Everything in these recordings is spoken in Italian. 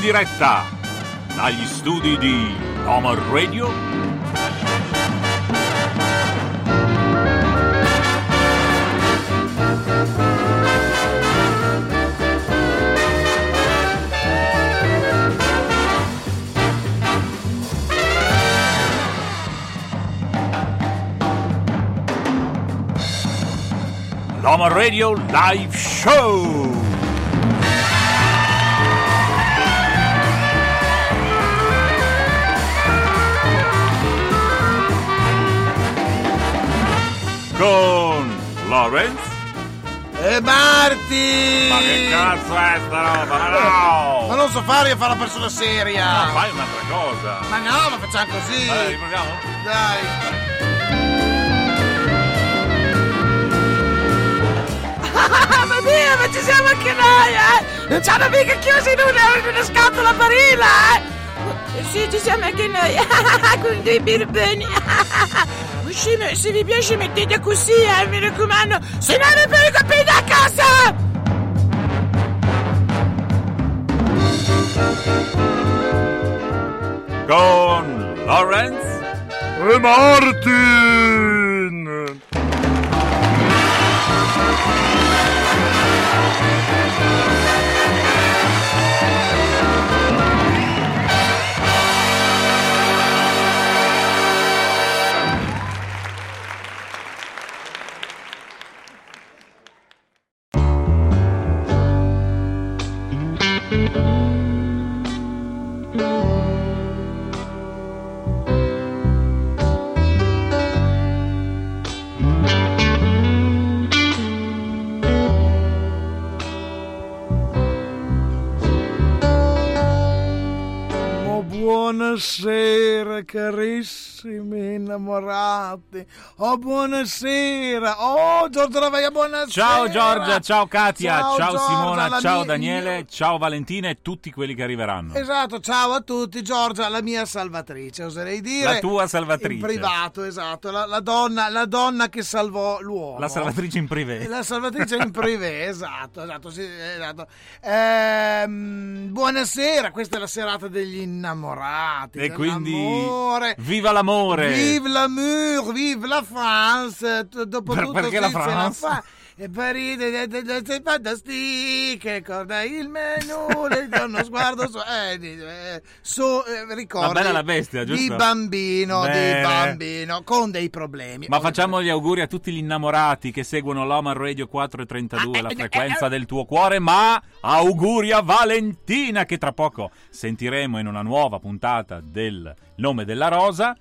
Diretta dagli studi di Omar Radio. L'Omar Radio Live Show! Con Lawrence. E Marti! Ma che cazzo è sta roba? Ma no! Ma non so fare io fare la persona seria! No, fai un'altra cosa! Ma no, ma facciamo così! Dai, riproviamo? Dai! Mamma mia, ma ci siamo anche noi, eh! Non ci hanno mica chiusi in una, in una scatola barilla, eh! Sì, ci siamo anche noi, con dei birboni. Sì, ma se vi piace mettete così, eh, mi raccomando, se no non ve lo capite a casa! Con Lawrence. E Martin! Buonasera carissimi innamorati. Oh, buonasera. Oh, Giorgio Ravaglia, buonasera. Ciao Giorgia, ciao Katia, ciao, Ciao, Giorgia, Simona, ciao mia- Daniele, ciao Valentina e tutti quelli che arriveranno. Esatto, ciao a tutti, Giorgia, la mia salvatrice, oserei dire. La tua salvatrice. In privato, esatto, la, la donna, la donna che salvò l'uomo. La salvatrice in privé. La salvatrice in privé, esatto, esatto, sì, esatto. Ehm, buonasera, questa è la serata degli innamorati. E quindi viva l'amore! Vive l'amour, vive la France. Dopo Per- tutto perché la ce France? fa. E Parigi, sei fantastiche, ricorda il menù, le do uno sguardo su, eh, di- eh, su eh, ricordi La la Bestia, giusto? Di bambino, Bene. di bambino, con dei problemi. Ma facciamo gli auguri a tutti gli innamorati che seguono l'Omar Radio 432, la frequenza del tuo cuore, ma auguri a Valentina che tra poco sentiremo in una nuova puntata del Nome della Rosa.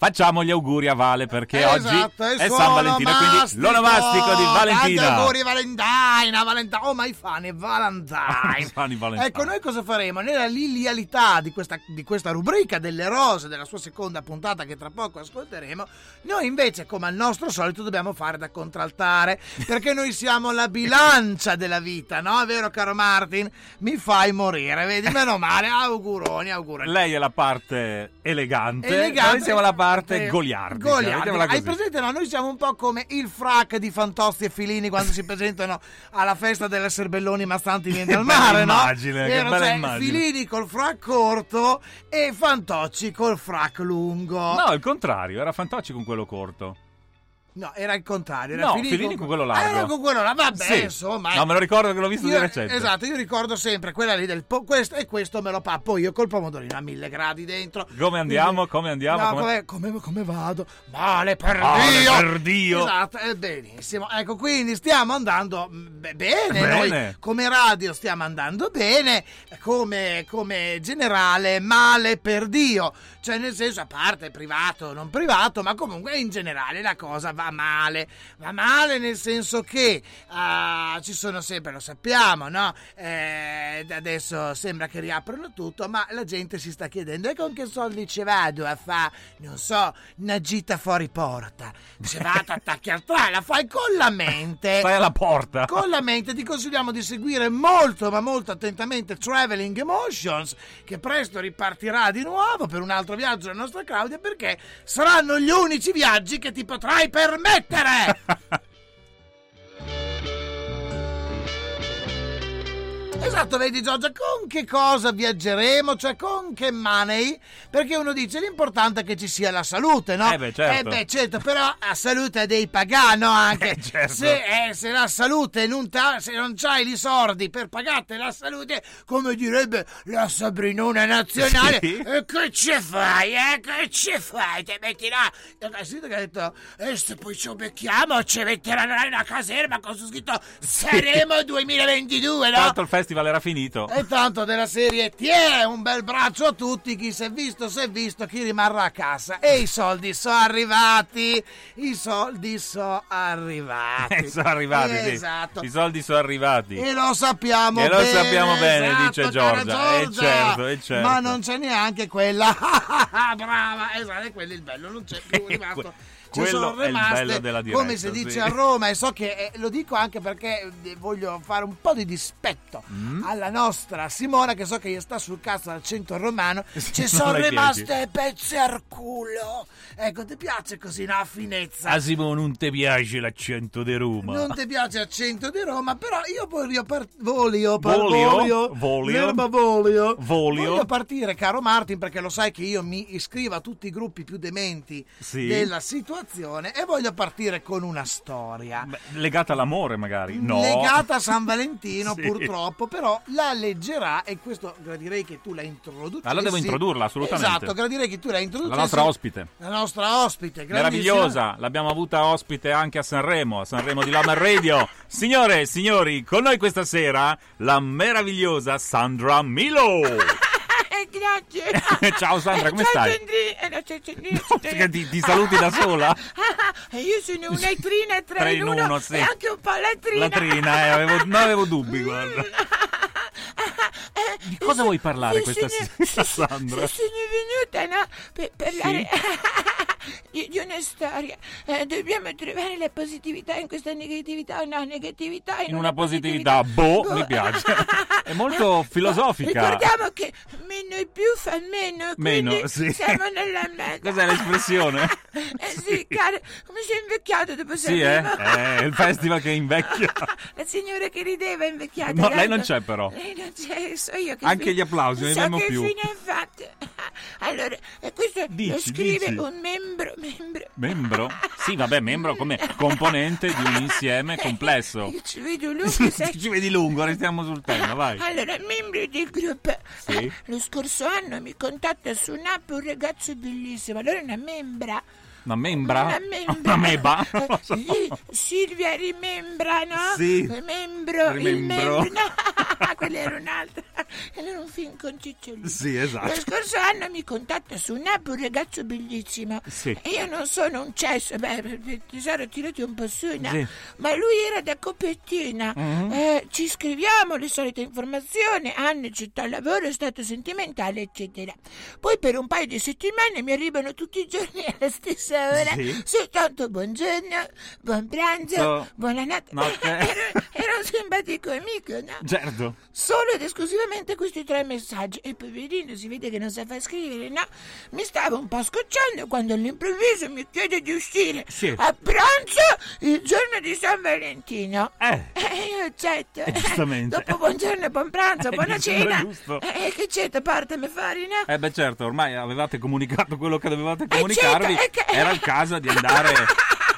Facciamo gli auguri a Vale perché oggi Esatto, è suo San Valentino, quindi onomastico. l'onomastico di Valentina. Tanti auguri Valentina, Valentina. Oh my funny Valentine. Funny Valentine. Ecco, noi cosa faremo? Nella lilialità di questa, di questa rubrica delle rose, della sua seconda puntata che tra poco ascolteremo, noi invece, come al nostro solito, dobbiamo fare da contraltare, perché noi siamo la bilancia della vita, no? È vero, caro Martin? Mi fai morire, vedi? Meno male, auguroni, auguroni. Lei è la parte elegante, Elegante. noi siamo la parte Eh, goliardica. Goliardica. Hai presente? No, noi siamo un po' come il frac di Fantozzi e Filini quando si presentano alla festa delle Serbelloni Massanti vieni Che al mare, no? immagine, che bella Cioè, immagine. Filini col frac corto e Fantocci col frac lungo. No, il contrario, era Fantocci con quello corto. No, era il contrario. Era No, Filini, Filini con quello Ah, largo. era con quello là, vabbè, Sì. insomma. No, me lo ricordo che l'ho visto Io- di recente. Esatto, io ricordo sempre quella lì del po- questo e questo me lo pappo io col pomodorino a mille gradi dentro. Come andiamo? Come andiamo? No, Come- come, come- vado? Male per Male Dio! per Dio! Esatto, è benissimo. Ecco, quindi stiamo andando mm, be- bene, Bene. Noi come radio stiamo andando bene, come, come generale male per Dio. Cioè, nel senso, a parte privato, non privato, ma comunque in generale la cosa va male. Va male nel senso che ah, ci sono sempre, lo sappiamo, no? Eh, adesso sembra che riaprono tutto, ma la gente si sta chiedendo e con che soldi ci vado a fare, non so, una gita fuori porta. Ci vado, attacchi al treno, la fai con la mente. Stai alla porta. Con la mente ti consigliamo di seguire molto ma molto attentamente Traveling Emotions che presto ripartirà di nuovo per un altro viaggio della nostra Claudia perché saranno gli unici viaggi che ti potrai permettere permettere! Esatto, vedi Giorgia, con che cosa viaggeremo? Cioè con che money? Perché uno dice l'importante è che ci sia la salute, no? Eh beh, certo. Eh beh, certo, però a salute devi pagare, no? Anche Eh, certo. se, eh, se la salute non t'ha- se non c'hai i soldi per pagarti la salute, come direbbe la Sabrinona nazionale, Sì. e che ci fai? Eh? Che ci fai? Ti metti là? E sentito che ha detto, e se poi ci becchiamo ci metteranno là in una caserma con su scritto Saremo 2022, no? Tanto il festival era finito. E tanto della serie ti è un bel braccio a tutti, chi si è visto si è visto, chi rimarrà a casa. E i soldi sono arrivati, i soldi sono arrivati. Eh, sono arrivati, sì. Esatto. I soldi sono arrivati. E lo sappiamo E lo bene. sappiamo bene, esatto, dice Giorgia. Eh, Giorgia. certo, eh, certo. Ma non c'è neanche quella. Brava, esatto, è quello il bello, non c'è più rimasto. Ci sono rimaste, bello della diretta, come si dice sì. a Roma, e so che eh, lo dico anche perché eh, voglio fare un po' di dispetto Mm? alla nostra Simona, che so che gli sta sul cazzo l'accento romano. Ci sono rimaste pezzi al culo. Ecco, ti piace così una finezza? Ah, Simone, non ti piace l'accento di Roma? Non ti piace accento di Roma, però io voglio, par- voglio, par- Voglio? voglio, voglio, Voglio? voglio partire, caro Martin, perché lo sai che io mi iscrivo a tutti i gruppi più dementi Sì. della situazione e voglio partire con una storia. Beh, legata all'amore, magari? No. Legata a San Valentino, Sì. purtroppo, però la leggerà e questo gradirei che tu la introduci. Allora devo introdurla, assolutamente. Esatto, gradirei che tu la introduci. La nostra ospite. La nostra ospite. Meravigliosa, l'abbiamo avuta ospite anche a Sanremo, a Sanremo di Lama Radio. Signore e signori, con noi questa sera la meravigliosa Sandra Milo. Eh, grazie. Ciao Sandra, come Ciao, stai? Eh, ciao, Sandrino, ciao, Che ti, ti saluti da sola? Io sono un'etrina, tre, Tre in in uno, uno, sì. e anche un po' latrina. Latrina, eh, avevo, non avevo dubbi, guarda. Di cosa vuoi parlare questa sera, Sandra? Sono venuta, no? Per parlare di, di una storia. Eh, dobbiamo trovare la positività in questa negatività no, negatività in, In una positività, boh, mi piace. È molto filosofica. Ricordiamo che meno e più fa meno, Meno, sì. siamo nella mezza. Cos'è l'espressione? Eh sì, caro, come sei invecchiato dopo Sì, eh? È il festival che invecchia. La signora che rideva è invecchiata. No, lei non c'è però. Lei non c'è, so io che Anche fine- gli applausi, non ne so abbiamo che più. fine ha fatto. Allora, e questo lo Dici, scrive dici. un membro, membro. Membro? Sì, vabbè, membro come componente di un insieme complesso. Io ci vedo lungo, sai? Ci vedi lungo, restiamo sul tema, vai. Allora, membro del gruppo. Sì. Lo scorso anno mi contatta su un'app un ragazzo bellissimo. Allora una membra Una membra? Una membra. Una meba? Sì, Silvia rimembra, no? Sì. Rimembro, il membro. No, quella era un'altra. Era un film con Cicciolino. Sì, Lo esatto. scorso anno mi contatta su un'app un ragazzo bellissimo. Sì. E io non sono un cesso, beh, tesoro, tirati un po' su, no? Sì. Ma lui era da copertina. Mhm. Eh, ci scriviamo le solite informazioni, anno, città, lavoro, stato sentimentale, eccetera. Poi per un paio di settimane mi arrivano tutti i giorni alla stessa ora. Sì. Soltanto buongiorno, buon pranzo, So- buonanotte. notte. Era, era un simpatico amico, no? Certo. Solo ed esclusivamente questi tre messaggi. E poverino si vede che non sa far scrivere, no? Mi stava un po' scocciando quando all'improvviso mi chiede di uscire Sì. a pranzo il giorno di San Valentino. Eh. E io accetto. Eh, giustamente. Dopo buongiorno e buon pranzo, Eh, buona cena. E che c'è parte me fare, no? Eh beh certo, ormai avevate comunicato quello che dovevate comunicarvi. certo, è che- Era il caso di andare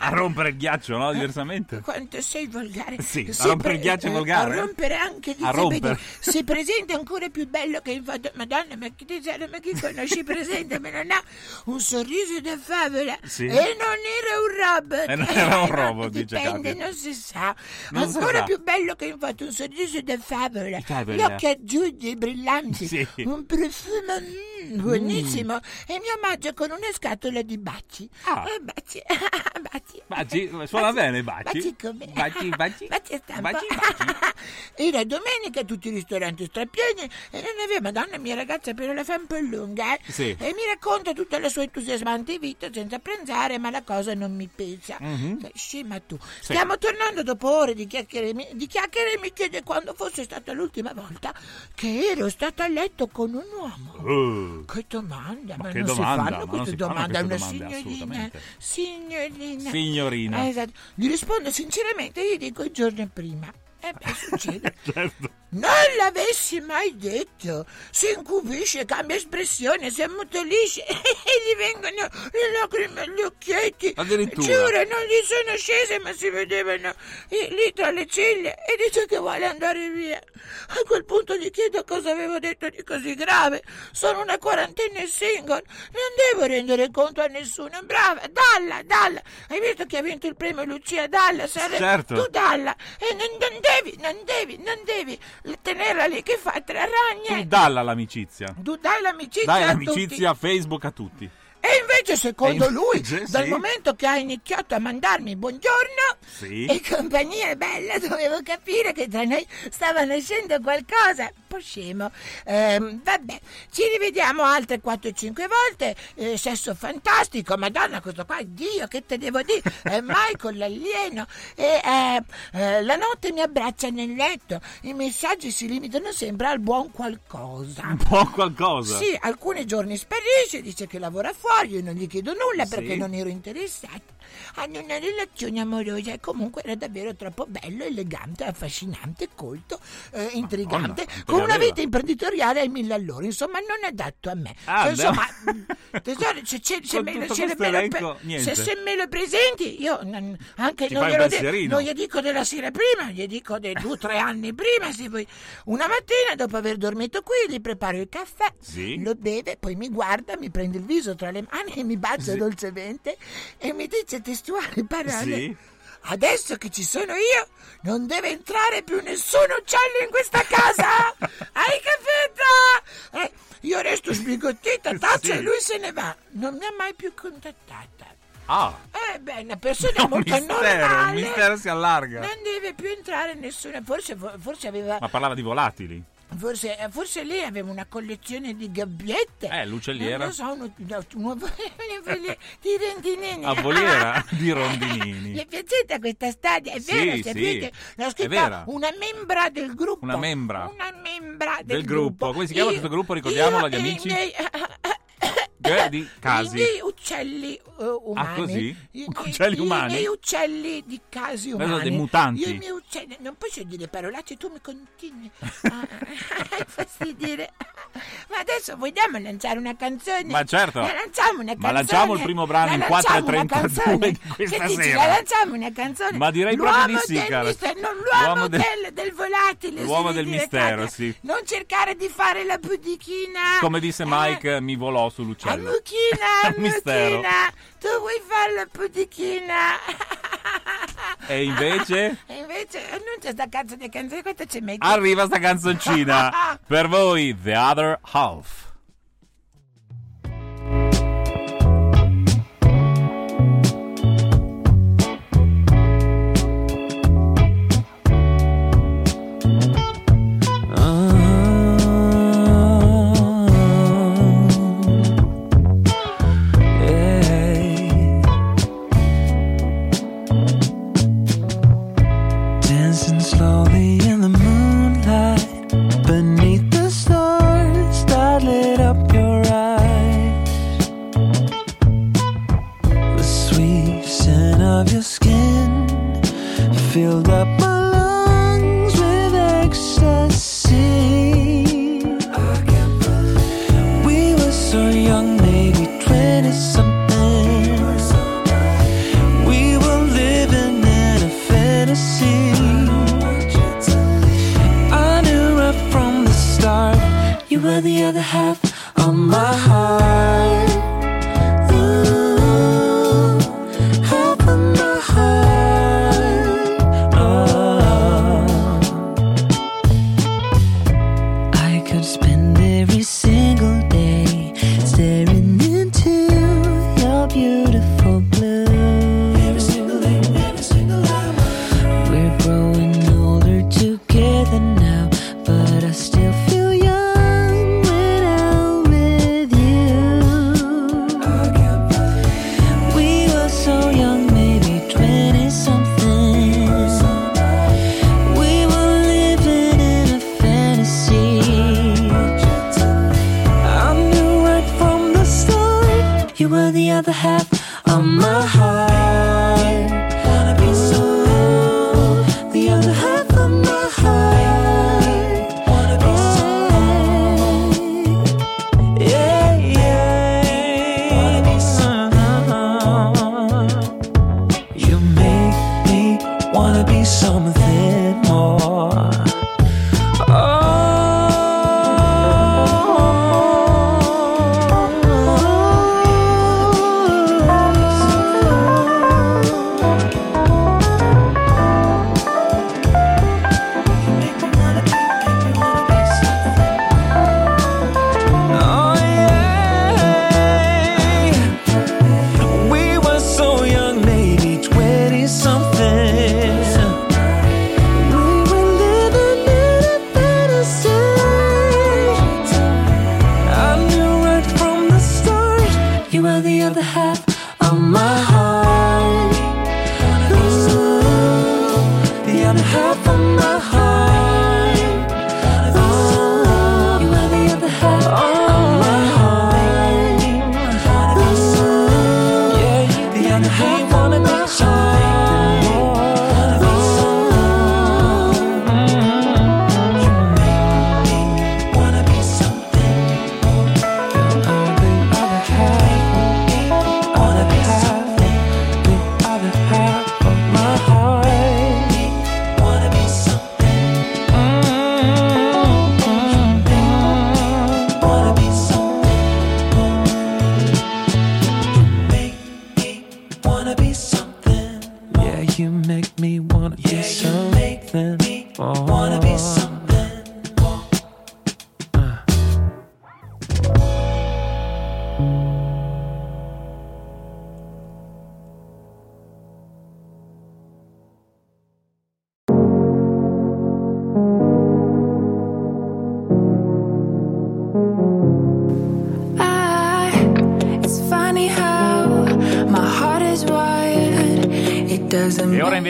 a rompere il ghiaccio, no? Diversamente. Quanto sei volgare. Sì, a Si rompere il ghiaccio è eh, volgare, eh? A rompere anche di A rompere. vedi, Si presenta ancora più bello che in foto. Madonna, ma chi, tesoro, ma chi conosci presente? Ma non ha un sorriso da favola. Sì. E non era un robot. E non era un Eh, robot, dice Dipende, non si sa. Non ancora sa. più bello che in foto, un sorriso da favola. Gli occhi e brillanti. Sì. Un profumo mm, buonissimo. E mi omaggio con una scatola di baci. Ah. Eh, baci. baci. Baci, suona bene, baci. Baci come? Baci, baci. Baci a. Baci, baci. Era domenica, tutti i ristoranti strapieni e non aveva, madonna mia ragazza, però la fa un po' lunga. eh. Sì. E mi racconta tutta la sua entusiasmante vita senza pranzare, ma la cosa non mi pesa. Mhm. Che Scema tu. Stiamo tornando dopo ore di chiacchiere, di chiacchiere e mi chiede quando fosse stata l'ultima volta che ero stata a letto con un uomo. Oh. Che domanda, ma, che non domanda, si ma fanno queste domande a una signorina. Signorina. Signorina. Eh, esatto. Gli rispondo sinceramente, gli dico il giorno prima. E beh, succede. Certo. Non l'avessi mai detto. Si incubisce, cambia espressione, si ammutolisce e gli vengono le lacrime agli occhietti. Addirittura. Giuro, non gli sono scese, ma si vedevano lì tra le ciglia e dice che vuole andare via. A quel punto gli chiedo cosa avevo detto di così grave. Sono una quarantenne single, non devo rendere conto a nessuno. Brava, dalla, dalla. Hai visto che ha vinto il premio Lucia Dalla? Sare- Certo. Tu dalla. E non, non devi, non devi, non devi tenerla lì che fa tre Tu ragne. dalla l'amicizia. Tu dai l'amicizia Dai a tutti. l'amicizia a Facebook a tutti. E invece, secondo E invece, lui, sì. dal momento che ha iniziato a mandarmi buongiorno Sì. e compagnia bella, dovevo capire che tra noi stava nascendo qualcosa. Un po' scemo. Ehm, vabbè, ci rivediamo altre 4-5 volte. eh, sesso fantastico, madonna, questo qua, Dio, che te devo dire? È Michael, l'alieno. E eh, eh, la notte mi abbraccia nel letto. I messaggi si limitano sempre al buon qualcosa. Po' qualcosa. Sì, alcuni giorni sparisce, dice che lavora fuori, io non gli chiedo nulla perché Sì. non ero interessata. Hanno una relazione amorosa e comunque era davvero troppo bello, elegante, affascinante, colto, eh, intrigante, Madonna, con una vita imprenditoriale ai mille all'ora, insomma non adatto a me. Ah, insomma, beh. tesoro, se, se- se me, se me lo, elenco, se, se me lo presenti, io non- anche non glielo pensierino. non gli dico della sera prima, gli dico dei due o tre anni prima, se vuoi. Una mattina, dopo aver dormito qui, gli preparo il caffè, Sì. lo beve, poi mi guarda, mi prende il viso tra le mani e mi bacia Sì. dolcemente e mi dice testuali parole. Sì. Adesso che ci sono io, non deve entrare più nessun uccello in questa casa! Hai capito? Eh, io resto sbigottita, taccia Sì. e lui se ne va. Non mi ha mai più contattata. Ah, Eh beh, una persona un molto mistero, normale. un mistero si allarga. Non deve più entrare nessuna. Forse, forse aveva. Ma parlava di volatili. Forse, forse lei aveva una collezione di gabbiette. Eh, l'uccelliera. Non lo so, uno, uno, di rondinini. A voliera di rondinini. Le è piaciuta questa storia? È Sì, vero, sì, sapete? L'ho è scritta vera. una membra del gruppo. Una membra. Una membra del, Del gruppo. Come si chiama Io- questo gruppo? Ricordiamolo agli amici. miei- di casi. I miei uccelli eh, umani. Ah, così? I Uccelli umani? I miei uccelli di casi umani. dei mutanti. Io i miei uccelli. Non posso dire parolacce, tu mi continui. Ah, Hai fastidire. Ma adesso vogliamo lanciare una canzone? Ma certo. La lanciamo una canzone. Ma lanciamo il primo brano in lanciamo 4.32 una canzone. di questa che dici, sera. La lanciamo una canzone. Ma direi L'uomo proprio di sì, cara. mister- non l'uomo L'uomo del- del, del volatile. L'uomo del mistero, Katia. sì. Non cercare di fare la pudichina. Come disse Eh, Mike, mi volò a sull'uccello bello. Ammuchina, Mistero. tu vuoi fare la pudichina? E invece? E invece, annuncia sta canzone, quanto ci metti? Arriva sta canzoncina. per voi, The Other Half.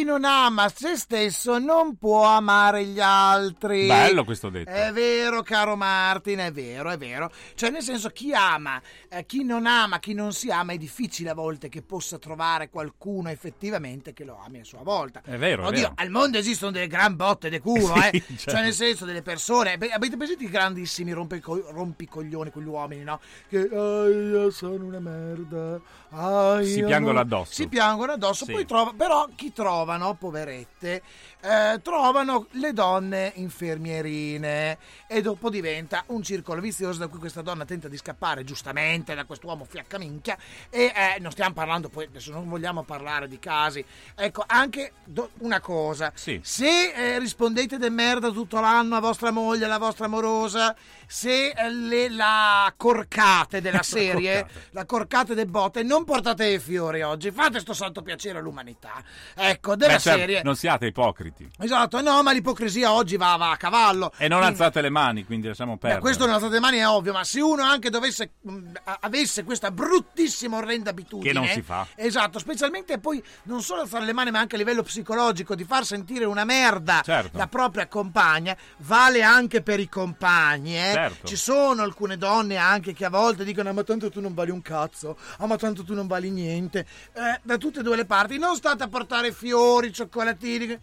chi non ama se stesso non può amare gli altri. Bello questo detto. È vero, caro Martin, è vero, è vero. Cioè, nel senso, chi ama, eh, chi non ama, chi non si ama, è difficile a volte che possa trovare qualcuno effettivamente che lo ami a sua volta. È vero, è Oddio, vero. al mondo esistono delle gran botte de culo, Sì, eh. certo. Cioè, nel senso, delle persone. avete presente i grandissimi rompico- rompicoglioni, quegli uomini, no? Che "Ah, io sono una merda. ah, Si piangono non-" addosso. Si piangono addosso, Sì. poi trova, però chi trovano, poverette, eh, trovano le donne infermierine e dopo diventa un circolo vizioso da cui questa donna tenta di scappare giustamente da quest'uomo fiaccaminchia e eh, non stiamo parlando poi adesso non vogliamo parlare di casi. Ecco anche do- una cosa. Sì. se eh, rispondete de merda tutto l'anno a vostra moglie alla vostra amorosa se eh, le, la corcate della serie la corcate del botte non portate i fiori oggi. Fate sto santo piacere all'umanità. Ecco della Beh, certo, serie Non siate ipocriti. Esatto no ma l'ipocrisia oggi va, va a cavallo E non Quindi- alzate le mani, quindi lasciamo Beh, perdere. questo non alzate le mani è ovvio, ma se uno anche dovesse mh, a- avesse questa bruttissima orrenda abitudine Che non si fa. Esatto, specialmente poi non solo alzare le mani, ma anche a livello psicologico di far sentire una merda Certo. la propria compagna, vale anche per i compagni, eh. Certo. Ci sono alcune donne anche che a volte dicono "Ah, "Ma tanto tu non vali un cazzo". "Ah, ma tanto tu non vali niente". Eh, da tutte e due le parti non state a portare fiori, cioccolatini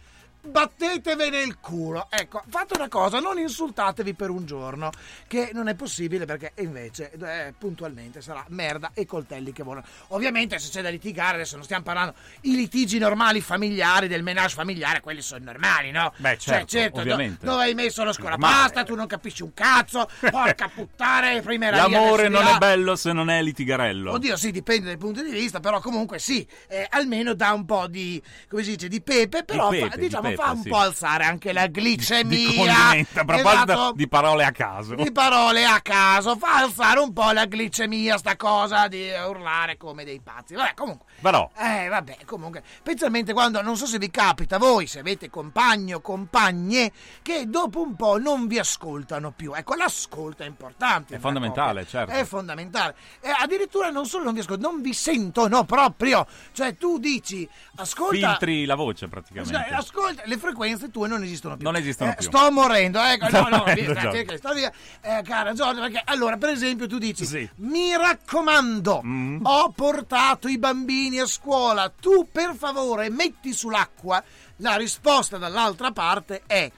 Battetevene il culo. Ecco, fate una cosa, non insultatevi per un giorno, che non è possibile perché invece eh, puntualmente sarà merda e coltelli che volano. Ovviamente se c'è da litigare, adesso non stiamo parlando, i litigi normali familiari, del menage familiare, quelli sono normali, no? Beh, Cioè, certo, do- ovviamente. dove hai messo lo scolapasta, tu non capisci un cazzo, porca puttana, prima era L'amore di non è bello se non è litigarello. Oddio, sì, dipende dai punti di vista, però comunque sì, eh, almeno dà un po' di, come si dice, di pepe, però pepe, fa- di diciamo pepe, fa un sì. po' alzare anche la Di glicemia. A proposito Esatto. di parole a caso. Di parole a caso, fa alzare un po' la glicemia, sta cosa di urlare come dei pazzi. Vabbè, comunque. Però, Eh, vabbè, comunque, specialmente quando, non so se vi capita voi, se avete compagni o compagne, che dopo un po' non vi ascoltano più. Ecco, l'ascolto è importante. È fondamentale, coppia. certo. È fondamentale. E addirittura non solo non vi ascolto, non vi sentono proprio. Cioè, tu dici, ascolta... filtri la voce praticamente. Ascolta, le, le frequenze tue non esistono più. Non esistono Eh, più. Sto morendo, ecco, no, Sto no, morendo, via, Giorgio. cerca di stare via. Eh, cara Giorgio, perché allora, per esempio, tu dici: Sì. Mi raccomando, Mm. ho portato i bambini a scuola, tu per favore metti sull'acqua. La risposta dall'altra parte è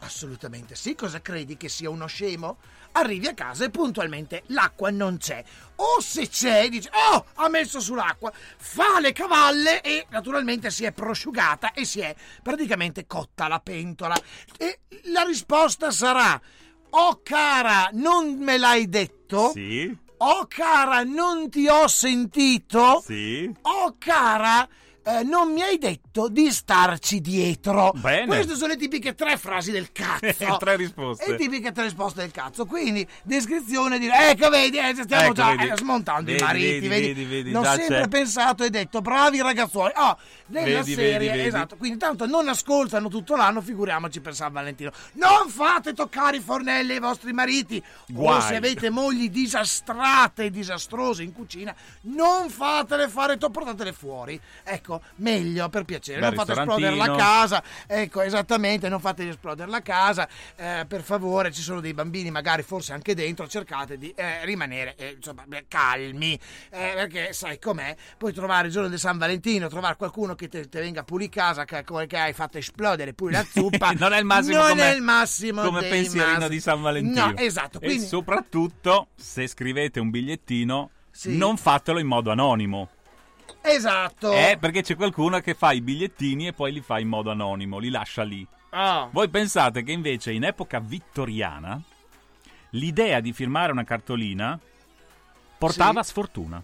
assolutamente sì. Cosa credi che sia uno scemo? Arrivi a casa e puntualmente l'acqua non c'è. O se c'è, dici, oh, ha messo sull'acqua, fa le cavalle e naturalmente si è prosciugata e si è praticamente cotta la pentola. E la risposta sarà, oh cara, non me l'hai detto? Sì, Oh cara, non ti ho sentito? sì. Oh cara, eh, non mi hai detto di starci dietro. Bene. Queste sono le tipiche tre frasi del cazzo. Tre risposte. Le tipiche tre risposte del cazzo. Quindi, descrizione di. Ecco, vedi, eh, stiamo Ecco, già vedi. eh, smontando Vedi, i mariti. vedi, Vedi, vedi, L'ho sempre c'è. pensato e detto, bravi ragazzuoli. Oh, nella Vedi, serie, esatto. Quindi, tanto non ascoltano tutto l'anno, figuriamoci per San Valentino. Non fate toccare i fornelli ai vostri mariti. O Guai. se avete mogli disastrate e disastrose in cucina, non fatele fare, portatele fuori. Ecco, meglio per piacere. Bel non fate esplodere la casa. Ecco, esattamente, non fate esplodere la casa. Eh, per favore, ci sono dei bambini, magari forse anche dentro. Cercate di eh, rimanere eh, insomma, calmi. eh, perché sai com'è. Puoi trovare il giorno di San Valentino, trovare qualcuno che te, te venga puli casa, che, che hai fatto esplodere pure la zuppa. non è il massimo Non come, è il massimo come pensierino massimi. di San Valentino. No, esatto. Quindi, E soprattutto, se scrivete un bigliettino, Sì. non fatelo in modo anonimo. Esatto. Eh, perché c'è qualcuno che fa i bigliettini e poi li fa in modo anonimo, li lascia lì. Ah. Voi pensate che invece in epoca vittoriana l'idea di firmare una cartolina portava sfortuna.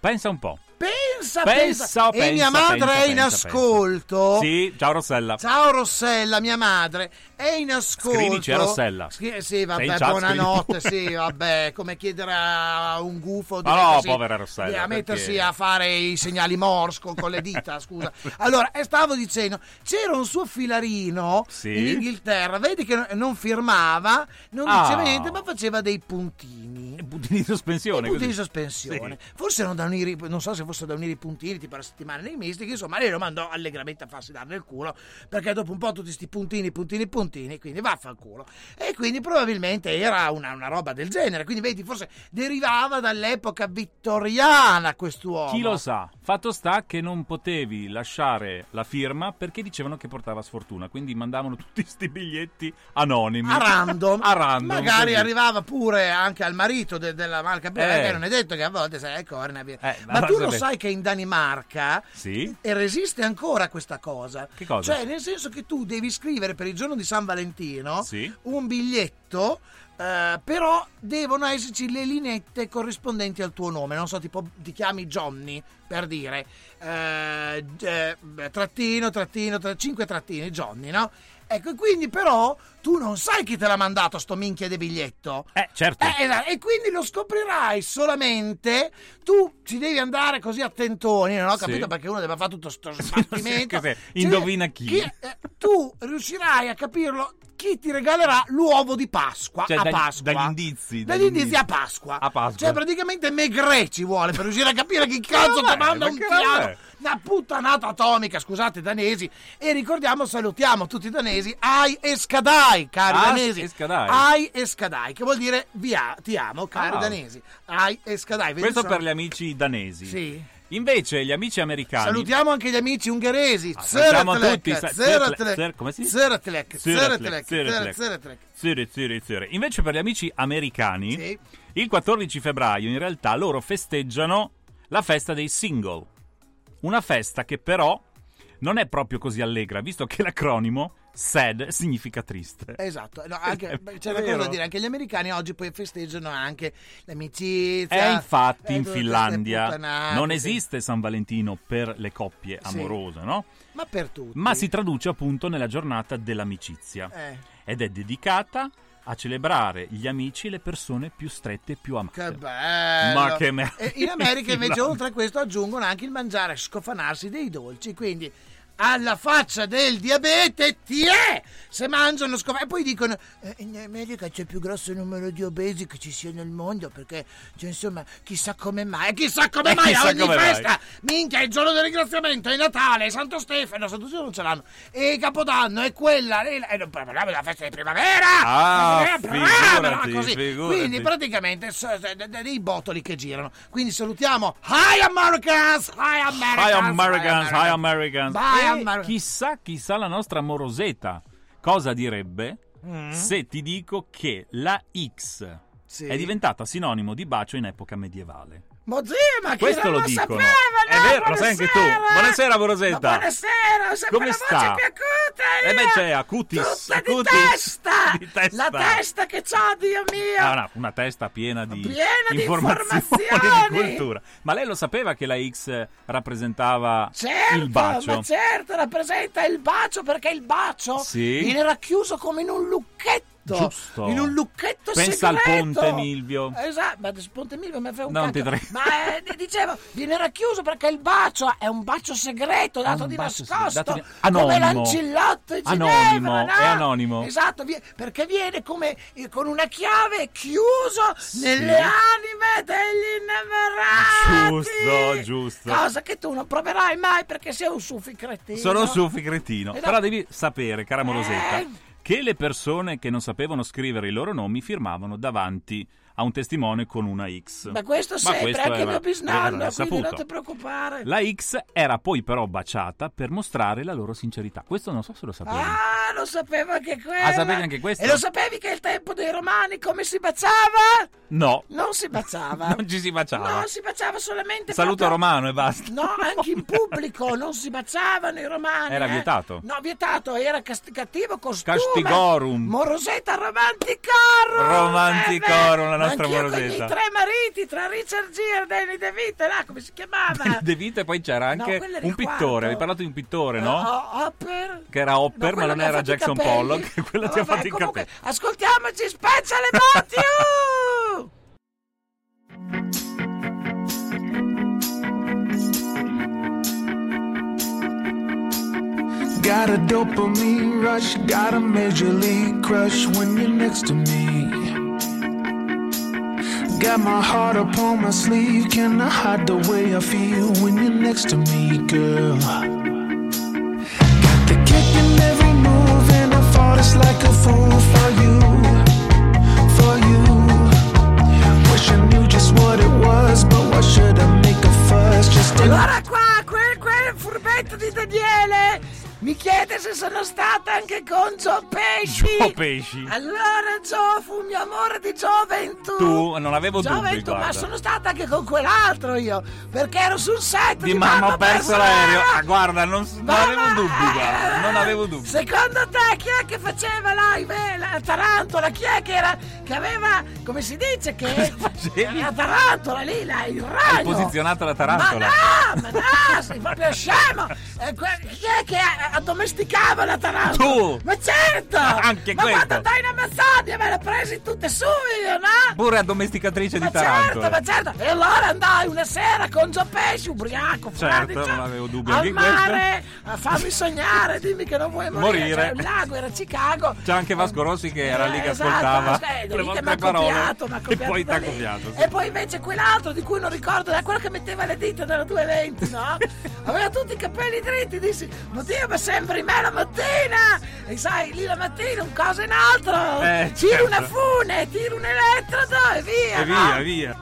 Pensa un po'. Pensa, Pensa, pensa. e mia pensa, madre pensa, è in pensa, ascolto. Sì, ciao Rossella. Ciao Rossella, mia madre è in ascolto. Scrivici a Rossella. Scri- sì, vabbè, buonanotte. scrivi Sì, vabbè, come chiedere a un gufo di no, mettersi- povera Rossella, a mettersi perché- a fare i segnali Morse con, le dita. scusa. Allora, e stavo dicendo, c'era un suo filarino Sì. in Inghilterra, vedi che non- non firmava, non Ah. diceva niente, ma faceva dei puntini. Puntini di sospensione. I punti così. di sospensione. Sì. Forse erano da unire, non so se fossero da unire i puntini tipo la settimana dei misti, che insomma lei lo mandò allegramente a farsi dare nel culo, perché dopo un po' tutti questi puntini, puntini, puntini, quindi vaffanculo. E quindi probabilmente era una, una roba del genere, quindi vedi, forse derivava dall'epoca vittoriana quest'uomo. Chi lo sa? Fatto sta che non potevi lasciare la firma perché dicevano che portava sfortuna, quindi mandavano tutti sti biglietti anonimi. A random, A random, magari così. arrivava pure anche al marito de- della marca Eh. perché non è detto che a volte sai ecco, corna via. Eh, ma ma tu lo sai che in Danimarca Sì? e resiste ancora questa cosa. Che cosa? Cioè, nel senso che tu devi scrivere per il giorno di San Valentino Sì. un biglietto. eh, però devono esserci le linette corrispondenti al tuo nome. Non so, tipo ti chiami Johnny per dire eh, eh, trattino, trattino, tra, cinque trattini, Johnny, no? Ecco, e quindi però tu non sai chi te l'ha mandato sto minchia di biglietto. Eh, certo. Eh, esatto, e quindi lo scoprirai solamente tu ci devi andare così attentoni, non ho Sì. capito perché uno deve fare tutto sto sbattimento. Cos'è? Cioè, Indovina chi. eh, tu riuscirai a capirlo chi ti regalerà l'uovo di Pasqua Cioè, a dagli- Pasqua. dagli indizi, Dagli indizi indizi. a Pasqua. A Pasqua. Cioè praticamente Megre ci vuole per riuscire a capire chi cazzo ti manda un piano. Una puttanata atomica, scusate danesi. E ricordiamo, salutiamo tutti i danesi. Ai Escadai, cari Ah, danesi. Escadai. Ai Escadai, che vuol dire via, ti amo, cari Ah. danesi. Ai Escadai. Questo sono- per gli amici danesi. Sì. Invece gli amici americani Salutiamo anche gli amici ungheresi. Ah, salutiamo tutti, Zeratlek, Zeratlek, Zer- come si dice? Zeratlek, Zeratlek, Zeratlek. Invece per gli amici americani, Sì. il 14 febbraio in realtà loro festeggiano la festa dei single. Una festa che però non è proprio così allegra, visto che l'acronimo SAD significa triste. Esatto, no, anche, c'è una cosa da dire, anche gli americani oggi poi festeggiano anche l'amicizia. E infatti eh, in Finlandia non sì. esiste San Valentino per le coppie Sì. amorose, no? Ma per tutti. Ma si traduce appunto nella giornata dell'amicizia. Eh, ed è dedicata a celebrare gli amici e le persone più strette e più amate. che bello. Ma che me- in America invece oltre a questo aggiungono anche il mangiare, scofanarsi dei dolci, quindi alla faccia del diabete ti è se mangiano scoperto e poi dicono eh, in America c'è il più grosso numero di obesi che ci sia nel mondo perché cioè, insomma chissà come mai e chissà come mai chissà a ogni come mai. festa minchia è il giorno del ringraziamento è Natale è Santo Stefano Santo Stefano non ce l'hanno e Capodanno è quella e non parliamo della festa di primavera Ah, primavera, figurati, così. figurati. quindi praticamente so- de- de- dei botoli che girano quindi salutiamo Hi Americans Hi Americans Hi Americans, hi Americans. Bye, E chissà, chissà la nostra morosetta cosa direbbe Mm. se ti dico che la X Sì. è diventata sinonimo di bacio in epoca medievale. Ma zio, ma Questo lo lo dicono. sapeva, È no? vero, lo sai anche tu. Buonasera. Morosetta. Ma buonasera, ho Come sta? acuta. Eh beh, c'è acutis, Tutta di acutis. testa. Di testa. La testa che c'ho, Dio mio. Ah, no, una testa piena di, Piena di informazioni, informazioni. di cultura. Ma lei lo sapeva che la X rappresentava Certo, il bacio? ma certo, rappresenta il bacio perché il bacio Sì. viene racchiuso come in un lucchetto. Giusto. In un lucchetto Pensa al segreto. Ponte Milvio. Esatto, ma il Ponte Milvio mi fa un Non cacchio. ti. Ma eh, dicevo, viene racchiuso perché il bacio è un bacio segreto dato di nascosto. segreto, dato di- Come Anonimo. l'ancillotto in Anonimo, Ginevra, no? è anonimo. Esatto, perché viene come eh, con una chiave chiuso nelle anime degli innamorati. Giusto, giusto. Cosa che tu non proverai mai perché sei un sufi cretino. Sono un sufi cretino. No. Però devi sapere, cara Morosetta, Eh. Che le persone che non sapevano scrivere i loro nomi firmavano davanti a un testimone con una X. Ma questo sempre, questo anche era- mio bisnonno, quindi saputo. non ti preoccupare. La X era poi però baciata per mostrare la loro sincerità. Questo non so se lo sapevi. Ah, lo sapevo anche quello. Ah, sapevi anche questo? E lo sapevi che il tempo dei romani come si baciava? No, Non si baciava. non ci si baciava. No, si baciava solamente Saluto proprio- romano e basta. No, anche in pubblico non si baciavano i romani. Era eh. vietato. No, vietato, era cast- cattivo costume. Castigorum. Morosetta romanticorum. Romanticorum, la Eh, nostra anch'io con Morosetta. i tre mariti, tra Richard Gere e Danny DeVito, là, come si chiamava? De Vito e poi c'era No, anche era un pittore. Avevi parlato di un pittore, no? Oh, Hopper. Che era Hopper, No, ma non era Jackson. Pollock. Quello ti ha fatto i capelli. Ascoltiamoci Special Emotion! Got a dopamine rush, got a major league crush when you're next to me. Got my heart upon my sleeve, can I hide the way I feel when you're next to me, girl? Got the kick in every move, and I fought it's like a fool for you, for you. Wish I knew just what it was, but why should I make a fuss? Just to Allora qua, quel, quel furbetto di Daniele mi chiede se sono stata anche con Gio Pesci. Gio Pesci. Allora Gio fu mio amore di gioventù. Tu, non avevo dubbi, Gioventù, ma guarda. sono stata anche con quell'altro io, perché ero sul set Di mamma ho perso l'aereo. Ah, guarda, non, non Ma- avevo dubbi, guarda. Non avevo dubbi. Secondo te chi è che faceva live eh, la tarantola? Chi è che era che aveva, come si dice, che la tarantola lì, la, il ragno? Hai posizionato la tarantola. Ma no, ma no, sei proprio scemo! Eh, chi è che eh, addomesticava la tarantola? Tu! Ma certo! Anche ma questo. quando dai in Amazzonia me le presi tutte su io, no? Pure addomesticatrice Ma di certo, tarantola. ma certo! E allora andai una sera con Gio Pesci, ubriaco, Certo, fradicio, non avevo dubbi al questo. mare, a fammi sognare, dimmi che non vuoi morire. Morire. Cioè, il lago era Chicago. C'era anche Vasco Rossi che era lì che Eh, esatto, ascoltava eh, le vostre parole. e poi t'ha copiato. sì. E poi invece quell'altro di cui non ricordo, era quello che metteva le dita nella 220, no? Aveva tutti i capelli dritti, dissi, ma Dio, ma sembri me la mattina! E sai, lì la mattina un coso in altro, Eh, tiro certo. una fune, tiro un elettrodo e via, E no? via, via.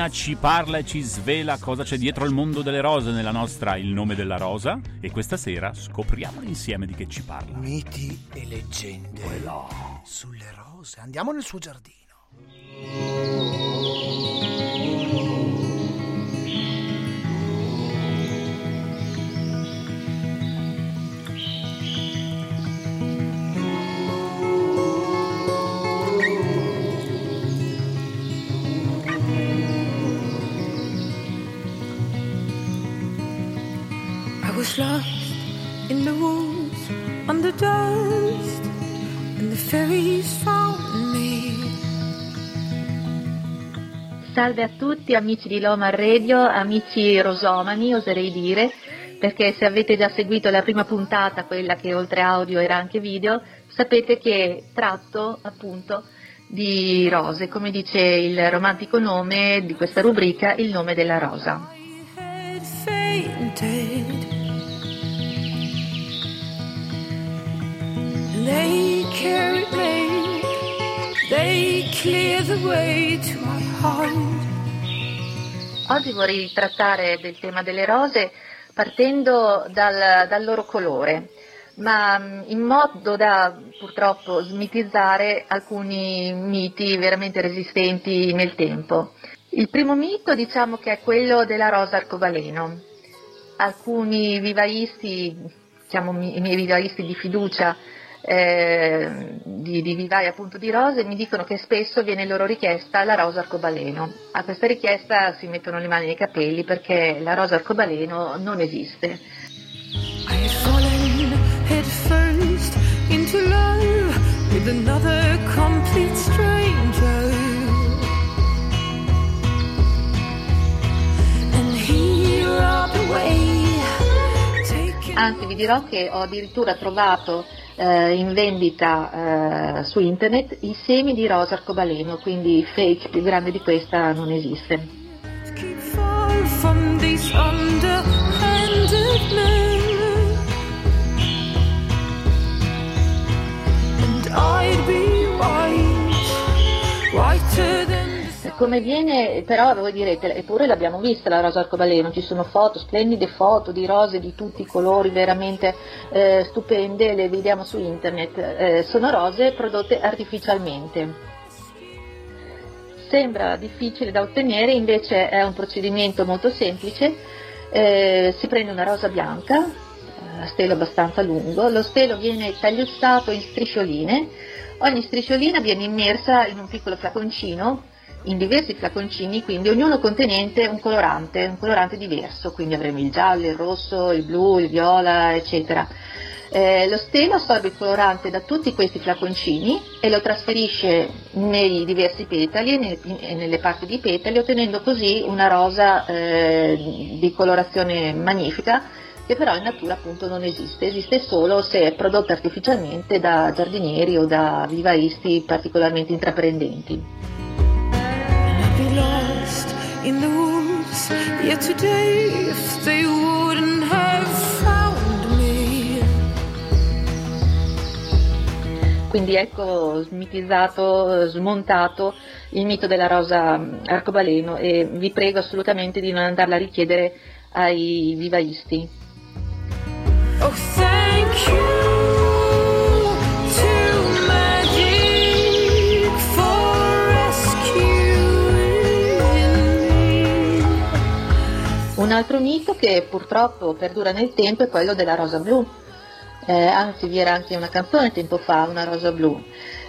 Valentina ci parla e ci svela cosa c'è dietro il mondo delle rose nella nostra Il nome della rosa e questa sera scopriamo insieme di che ci parla. Miti e leggende sulle rose. Andiamo nel suo giardino. Salve a tutti amici di Loma Radio, amici rosomani oserei dire, perché se avete già seguito la prima puntata, quella che oltre audio era anche video, sapete che tratto appunto di rose, come dice il romantico nome di questa rubrica, il nome della rosa. They carried me, Oggi vorrei trattare del tema delle rose partendo dal, dal loro colore, ma mh, in modo da purtroppo smitizzare alcuni miti veramente resistenti nel tempo. Il primo mito diciamo che è quello della rosa arcobaleno. Alcuni vivaisti, diciamo i miei vivaisti di fiducia, eh, di, di vivai appunto di rose, mi dicono che spesso viene loro richiesta la rosa arcobaleno. A questa richiesta si mettono le mani nei capelli perché la rosa arcobaleno non esiste. Anzi vi dirò che ho addirittura trovato eh, in vendita eh, su internet i semi di rosa arcobaleno, quindi fake più grande di questa non esiste. I'd be white, whiter than Come viene, però voi direte, eppure l'abbiamo vista la rosa arcobaleno, ci sono foto, splendide foto di rose di tutti i colori, veramente eh, stupende, le vediamo su internet, Eh, sono rose prodotte artificialmente. Sembra difficile da ottenere, invece è un procedimento molto semplice, Eh, si prende una rosa bianca, a stelo abbastanza lungo, lo stelo viene tagliuzzato in striscioline, ogni strisciolina viene immersa in un piccolo flaconcino in diversi flaconcini, quindi ognuno contenente un colorante, un colorante diverso, quindi avremo il giallo, il rosso, il blu, il viola, eccetera. Eh, lo stelo assorbe il colorante da tutti questi flaconcini e lo trasferisce nei diversi petali e ne- e nelle parti di petali, ottenendo così una rosa eh, di colorazione magnifica che però in natura appunto non esiste, esiste solo se è prodotta artificialmente da giardinieri o da vivaisti particolarmente intraprendenti. Be lost in the woods. Yet today, if they wouldn't have found me, Quindi ecco smitizzato, smontato il mito della rosa mh, arcobaleno e vi prego assolutamente di non andarla a richiedere ai vivaisti. oh Un altro mito che purtroppo perdura nel tempo è quello della rosa blu. Eh, anzi, vi era anche una canzone tempo fa, una rosa blu.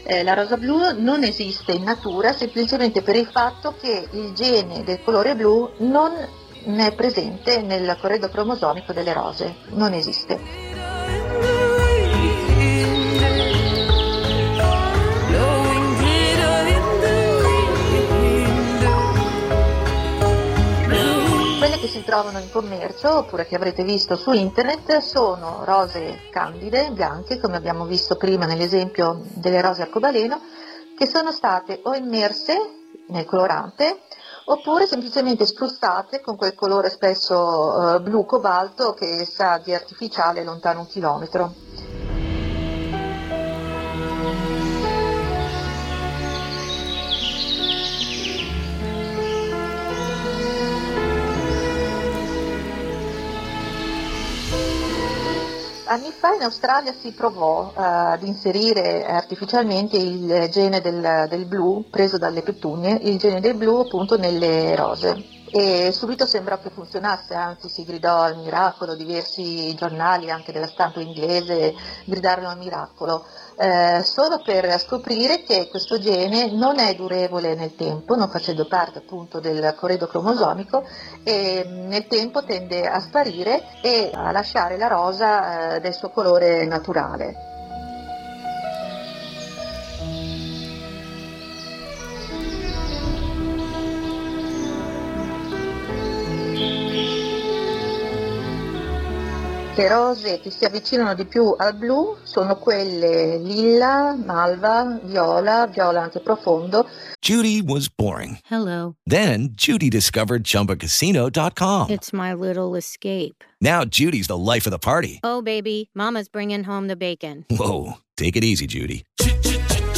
Eh, la rosa blu non esiste in natura semplicemente per il fatto che il gene del colore blu non è presente nel corredo cromosomico delle rose, non esiste. Che si trovano in commercio oppure che avrete visto su internet sono rose candide, bianche, come abbiamo visto prima nell'esempio delle rose arcobaleno, che sono state o immerse nel colorante oppure semplicemente sprustate con quel colore spesso eh, blu cobalto che sa di artificiale lontano un chilometro. Anni fa in Australia si provò eh, ad inserire artificialmente il gene del, del blu preso dalle petunie, il gene del blu appunto nelle rose. E subito sembrò che funzionasse, anzi si gridò al miracolo, diversi giornali anche della stampa inglese gridarono al miracolo, eh, solo per scoprire che questo gene non è durevole nel tempo, non facendo parte appunto del corredo cromosomico e mh, nel tempo tende a sparire e a lasciare la rosa eh, del suo colore naturale. Le rose che si avvicinano di più al blu sono quelle lilla, malva, viola, viola anche profondo. Judy was boring. Hello. Then Judy discovered ChumbaCasino.com. It's my little escape. Now Judy's the life of the party. Oh, baby, Mama's bringing home the bacon. Whoa, take it easy, Judy.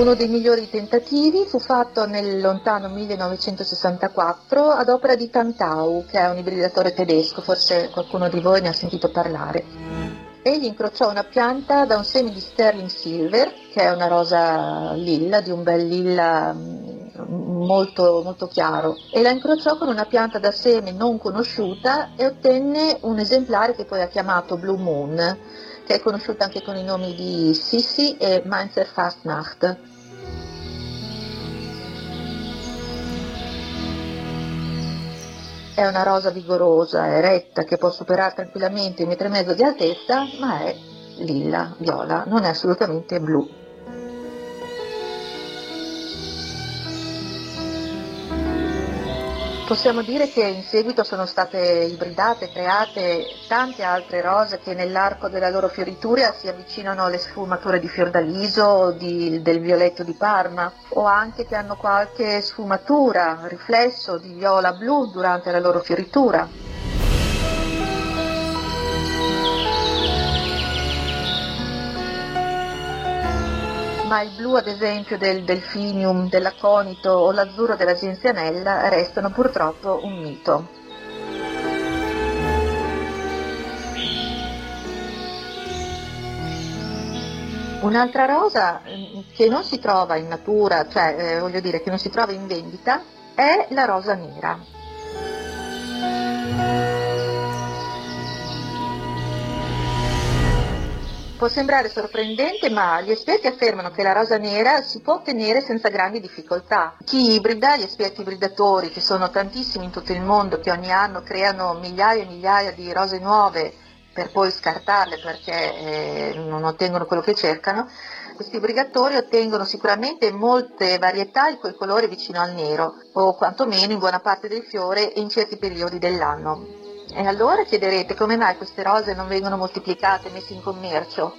Uno dei migliori tentativi fu fatto nel lontano 1964 ad opera di Tantau, che è un ibridatore tedesco, forse qualcuno di voi ne ha sentito parlare. Egli incrociò una pianta da un seme di sterling silver, che è una rosa lilla, di un bel lilla mm, molto, molto chiaro, e la incrociò con una pianta da seme non conosciuta e ottenne un esemplare che poi ha chiamato Blue Moon, che è conosciuta anche con i nomi di Sissi e Mainzer Fastnacht. È una rosa vigorosa, eretta, che può superare tranquillamente il metro e mezzo di altezza, ma è lilla, viola, non è assolutamente blu. Possiamo dire che in seguito sono state ibridate, create tante altre rose che nell'arco della loro fioritura si avvicinano alle sfumature di fiordaliso di- del violetto di Parma o anche che hanno qualche sfumatura, riflesso di viola blu durante la loro fioritura. Ma il blu ad esempio del delfinium, dell'aconito o l'azzurro della genzianella restano purtroppo un mito. Un'altra rosa mm, che non si trova in natura, cioè eh, voglio dire che non si trova in vendita, è la rosa nera. Può sembrare sorprendente, ma gli esperti affermano che la rosa nera si può ottenere senza grandi difficoltà. Chi ibrida, gli esperti ibridatori, che sono tantissimi in tutto il mondo, che ogni anno creano migliaia e migliaia di rose nuove per poi scartarle perché eh, non ottengono quello che cercano, questi ibridatori ottengono sicuramente molte varietà il cui colore vicino al nero, o quantomeno in buona parte del fiore e in certi periodi dell'anno. E allora chiederete come mai queste rose non vengono moltiplicate e messe in commercio?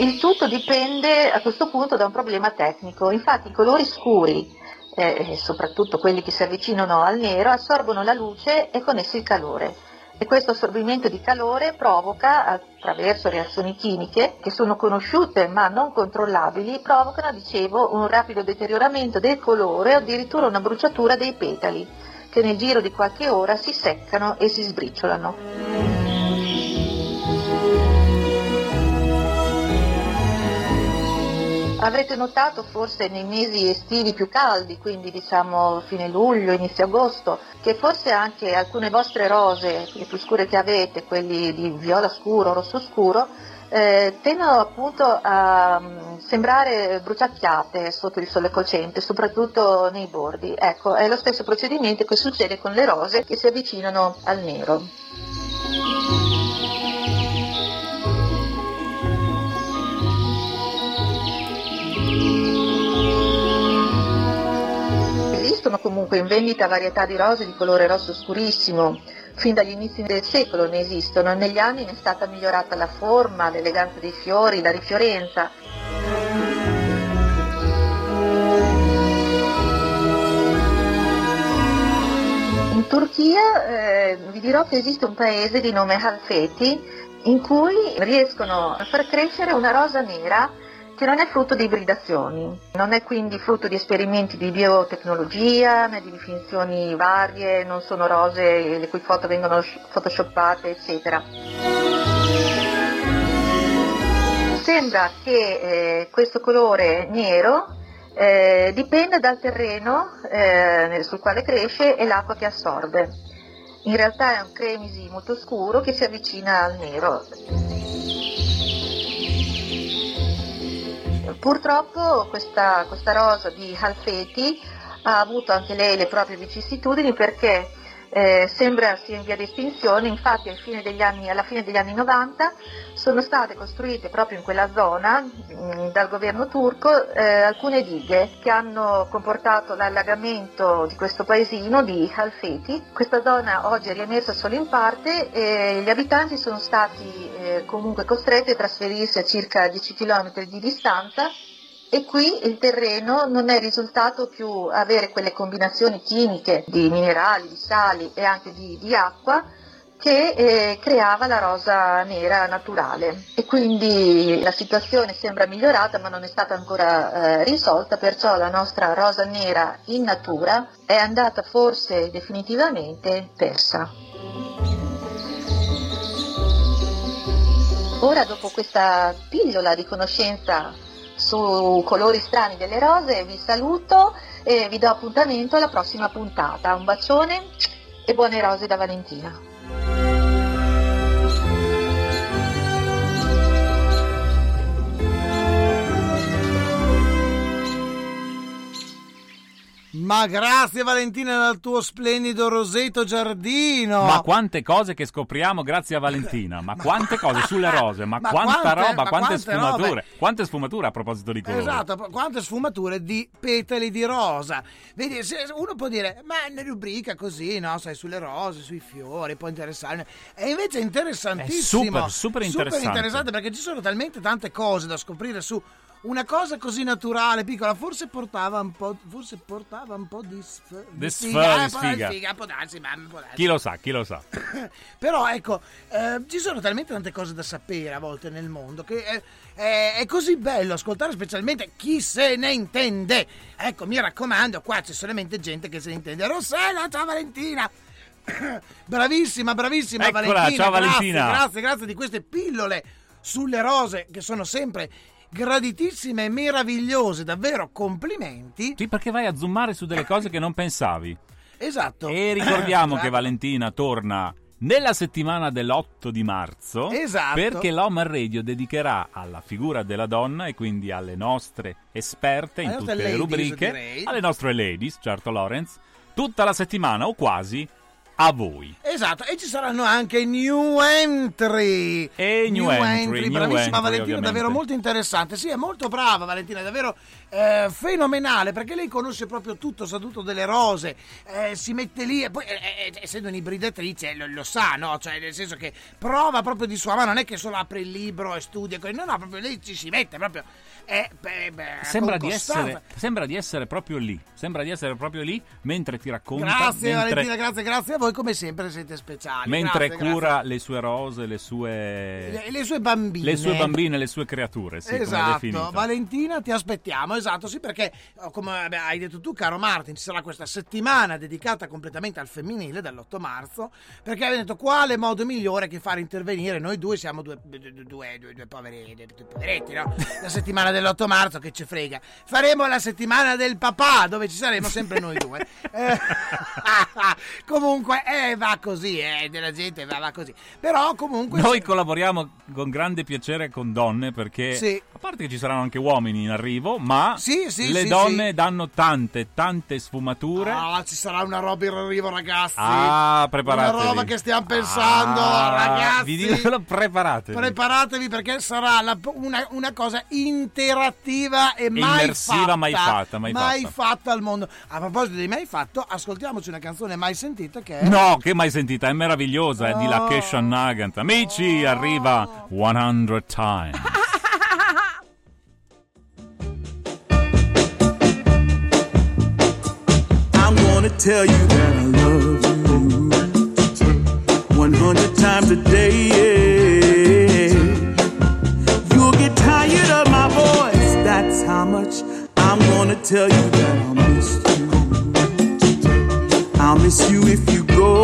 Il tutto dipende a questo punto da un problema tecnico, infatti i colori scuri, eh, soprattutto quelli che si avvicinano al nero, assorbono la luce e con esso il calore e questo assorbimento di calore provoca, attraverso reazioni chimiche che sono conosciute ma non controllabili, provocano, dicevo, un rapido deterioramento del colore o addirittura una bruciatura dei petali, che nel giro di qualche ora si seccano e si sbriciolano. Avrete notato forse nei mesi estivi più caldi, quindi diciamo fine luglio, inizio agosto, che forse anche alcune vostre rose, le più scure che avete, quelli di viola scuro, rosso scuro, eh, tendono appunto a mm, sembrare bruciacchiate sotto il sole cocente, soprattutto nei bordi. Ecco, è lo stesso procedimento che succede con le rose che si avvicinano al nero. Esistono comunque in vendita varietà di rose di colore rosso scurissimo. Fin dagli inizi del secolo ne esistono, negli anni ne è stata migliorata la forma, l'eleganza dei fiori, la rifiorenza. In Turchia eh, vi dirò che esiste un paese di nome Halfeti in cui riescono a far crescere una rosa nera che non è frutto di ibridazioni, non è quindi frutto di esperimenti di biotecnologia né di definizioni varie, non sono rose le cui foto vengono sh- photoshoppate, eccetera. Sembra che eh, questo colore nero eh, dipenda dal terreno eh, sul quale cresce e l'acqua che assorbe. In realtà è un cremisi molto scuro che si avvicina al nero. Purtroppo questa, questa rosa di Halfeti ha avuto anche lei le proprie vicissitudini perché eh, sembra sia in via di estinzione, infatti fine anni- alla fine degli anni 90 sono state costruite proprio in quella zona mh, dal governo turco eh, alcune dighe che hanno comportato l'allagamento di questo paesino di Halfeti. Questa zona oggi è riemersa solo in parte e gli abitanti sono stati eh, comunque costretti a trasferirsi a circa 10 km di distanza e qui il terreno non è risultato più avere quelle combinazioni chimiche di minerali, di sali e anche di, di acqua che eh, creava la rosa nera naturale e quindi la situazione sembra migliorata ma non è stata ancora eh, risolta perciò la nostra rosa nera in natura è andata forse definitivamente persa. Ora dopo questa pillola di conoscenza su colori strani delle rose vi saluto e vi do appuntamento alla prossima puntata. Un bacione e buone rose da Valentina. Ma grazie Valentina dal tuo splendido roseto giardino. Ma quante cose che scopriamo grazie a Valentina, ma quante cose sulle rose, ma, Ma quanta quante- roba, ma quante, quante sfumature, robe. quante sfumature a proposito di colore. Esatto, quante sfumature di petali di rosa. Vedi, uno può dire, ma è una rubrica così, no? Sai, sulle rose, sui fiori, può interessare. E invece è interessantissimo. È super, super interessante. interessante perché ci sono talmente tante cose da scoprire su una cosa così naturale, piccola, forse portava un po', forse portava un po' di, sf- Di sfiga, sf- eh, di può- sfiga. può darsi, ma può darsi. Chi lo sa, chi lo sa. Però ecco, eh, ci sono talmente tante cose da sapere a volte nel mondo che è, è così bello ascoltare specialmente chi se ne intende. Ecco, mi raccomando, qua c'è solamente gente che se ne intende. Rossella, ciao Valentina! bravissima, bravissima Eccola, Valentina. ciao grazie, Valentina. Grazie, grazie di queste pillole sulle rose che sono sempre graditissime e meravigliose. Davvero complimenti. Sì, perché vai a zoomare su delle cose che non pensavi. Esatto. E ricordiamo che. Valentina torna nella settimana dell'8 di marzo. Esatto. Perché l'Omar Radio dedicherà alla figura della donna e quindi alle nostre esperte in tutte le rubriche, alle nostre ladies, certo Lorenz, tutta la settimana o quasi a voi. Esatto, e ci saranno anche new entry. E new entry, new bravissima entry, Valentina, ovviamente. davvero molto interessante. Sì, è molto brava Valentina, è davvero eh, fenomenale perché lei conosce proprio tutto, sa tutto delle rose, eh, si mette lì e poi, eh, eh, essendo un'ibridatrice, lo, lo sa, no? Cioè, nel senso che prova proprio di sua mano, non è che solo apre il libro e studia, no, no, proprio lei ci si mette proprio. eh, beh, beh, Sembra di, essere, sembra di essere proprio lì, sembra di essere proprio lì mentre ti racconta, Grazie mentre, Valentina, grazie, grazie a voi come sempre siete speciali. mentre Grazie, cura le sue rose, le sue... Le, le sue bambine. Le sue bambine, le sue creature, sì, esatto. Valentina ti aspettiamo, esatto, sì perché oh, come hai detto tu caro Martin ci sarà questa settimana dedicata completamente al femminile dall'8 marzo perché abbiamo detto quale modo migliore che fare intervenire, noi due siamo due, due, due, due, due poveri, poveretti, no? La settimana dell'8 marzo che ci frega, faremo la settimana del papà dove ci saremo sempre noi due. Eh, comunque comunque eh, va così, eh, della gente va, va così. Però comunque... Noi collaboriamo con grande piacere con donne perché, Sì. a parte che ci saranno anche uomini in arrivo, ma Sì, sì, le sì, donne danno tante, tante sfumature. Ah, ci sarà una roba in arrivo, ragazzi. Ah, preparatevi. Una roba che stiamo pensando, Ah, ragazzi. Vi dico, preparatevi. Preparatevi perché sarà la- una, una cosa interattiva e mai Immersiva, fatta, mai fatta, mai fatta. fatta al mondo. A proposito di mai fatto, ascoltiamoci una canzone mai sentita che è No, che mai sentita? È meravigliosa, è di Oh. Lakeisha Nagant. Amici, arriva 100 Times. gonna tell you that I love you 100 times a day. Yeah. You'll get tired of my voice, that's how much I'm gonna tell you that I'll miss you. I'll miss you if you go.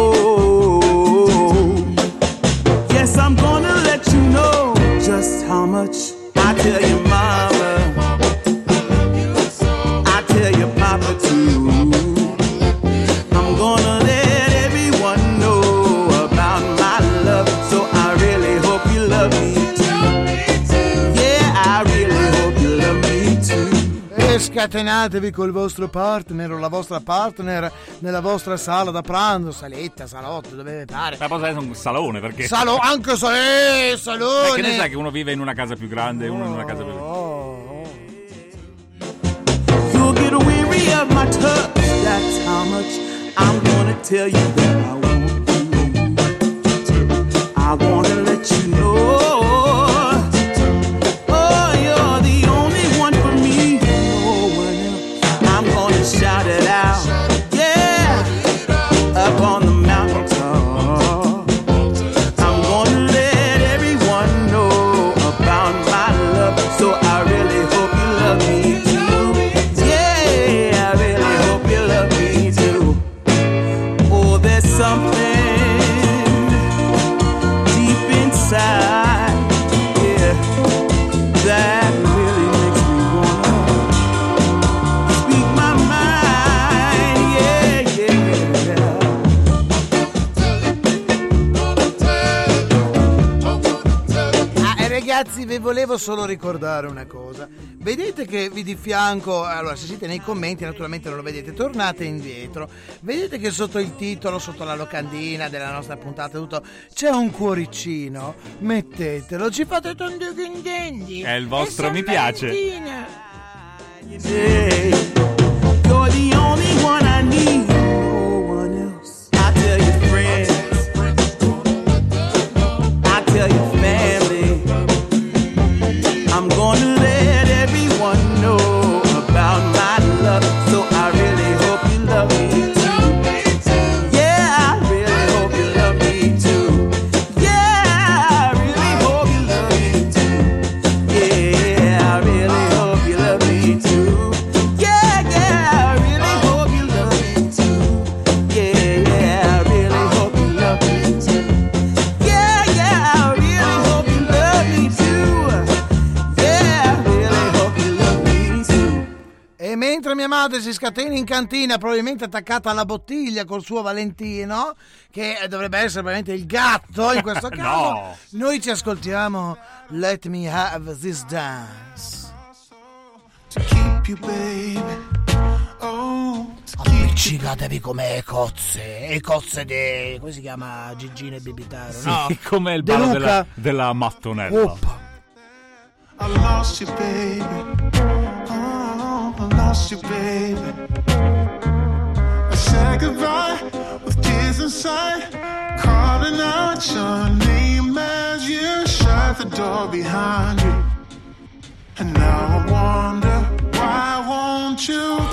Scatenatevi col vostro partner o la vostra partner nella vostra sala da pranzo, saletta, salotto, dove vi pare. Ma posso essere un salone perché. Salo, anche sa- eh, salone. che ne sai che uno vive in una casa più grande e uno in una casa più You'll get weary of my touch. That's how much I'm gonna tell you that I want you. I wanna let you know. Vi volevo solo ricordare una cosa. Vedete che vi di fianco, allora se siete nei commenti naturalmente non lo vedete, tornate indietro. Vedete che sotto il titolo, sotto la locandina della nostra puntata, tutto, c'è un cuoricino. Mettetelo, ci fate tanti contenti. È il vostro mi piace. You're the only one I need. Si scatena in cantina, probabilmente attaccata alla bottiglia col suo Valentino, che dovrebbe essere probabilmente il gatto in questo caso, No. noi ci ascoltiamo Let Me Have This Dance. keep you, baby. Oh, Appiccicatevi come cozze, e cozze di... come si chiama Gigino e Bibitaro, Sì, no? come il De ballo Luca. della, della mattonella. Oppa. I lost you, baby. Oh, lost you, baby. I said goodbye with tears inside, calling out your name as you shut the door behind you. And now I wonder why won't you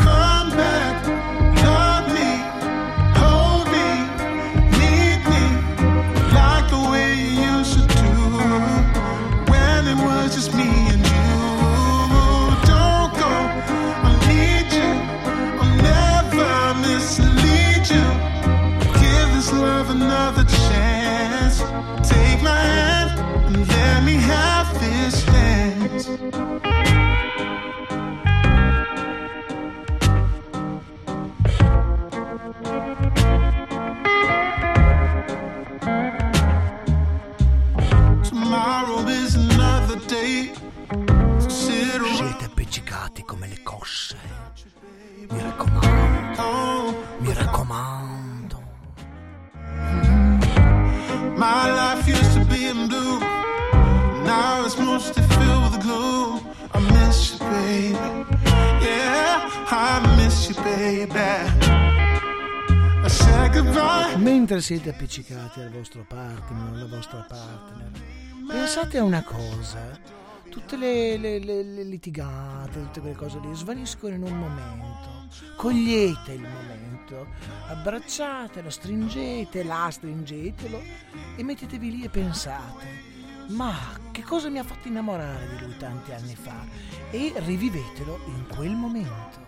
Raccomando. My life used to be in blue. Now it's mostly filled with gloom. I miss you, baby. Yeah, I miss you, baby. Mentre siete appiccicati al vostro partner alla vostra partner, pensate a una cosa. Tutte le, le- le- le litigate, tutte quelle cose lì svaniscono in un momento. Cogliete il momento, abbracciatelo, stringete, la stringetelo e mettetevi lì e pensate. Ma che cosa mi ha fatto innamorare di lui tanti anni fa? E rivivetelo in quel momento.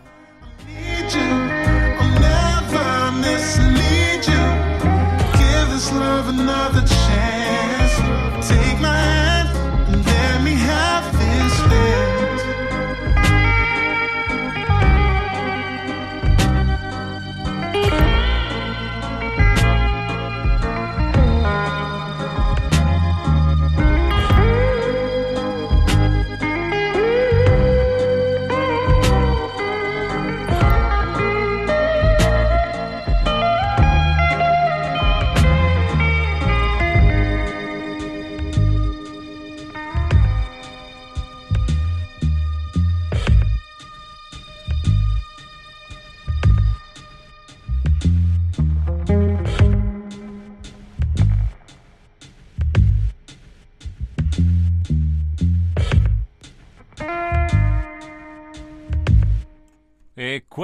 Give this love another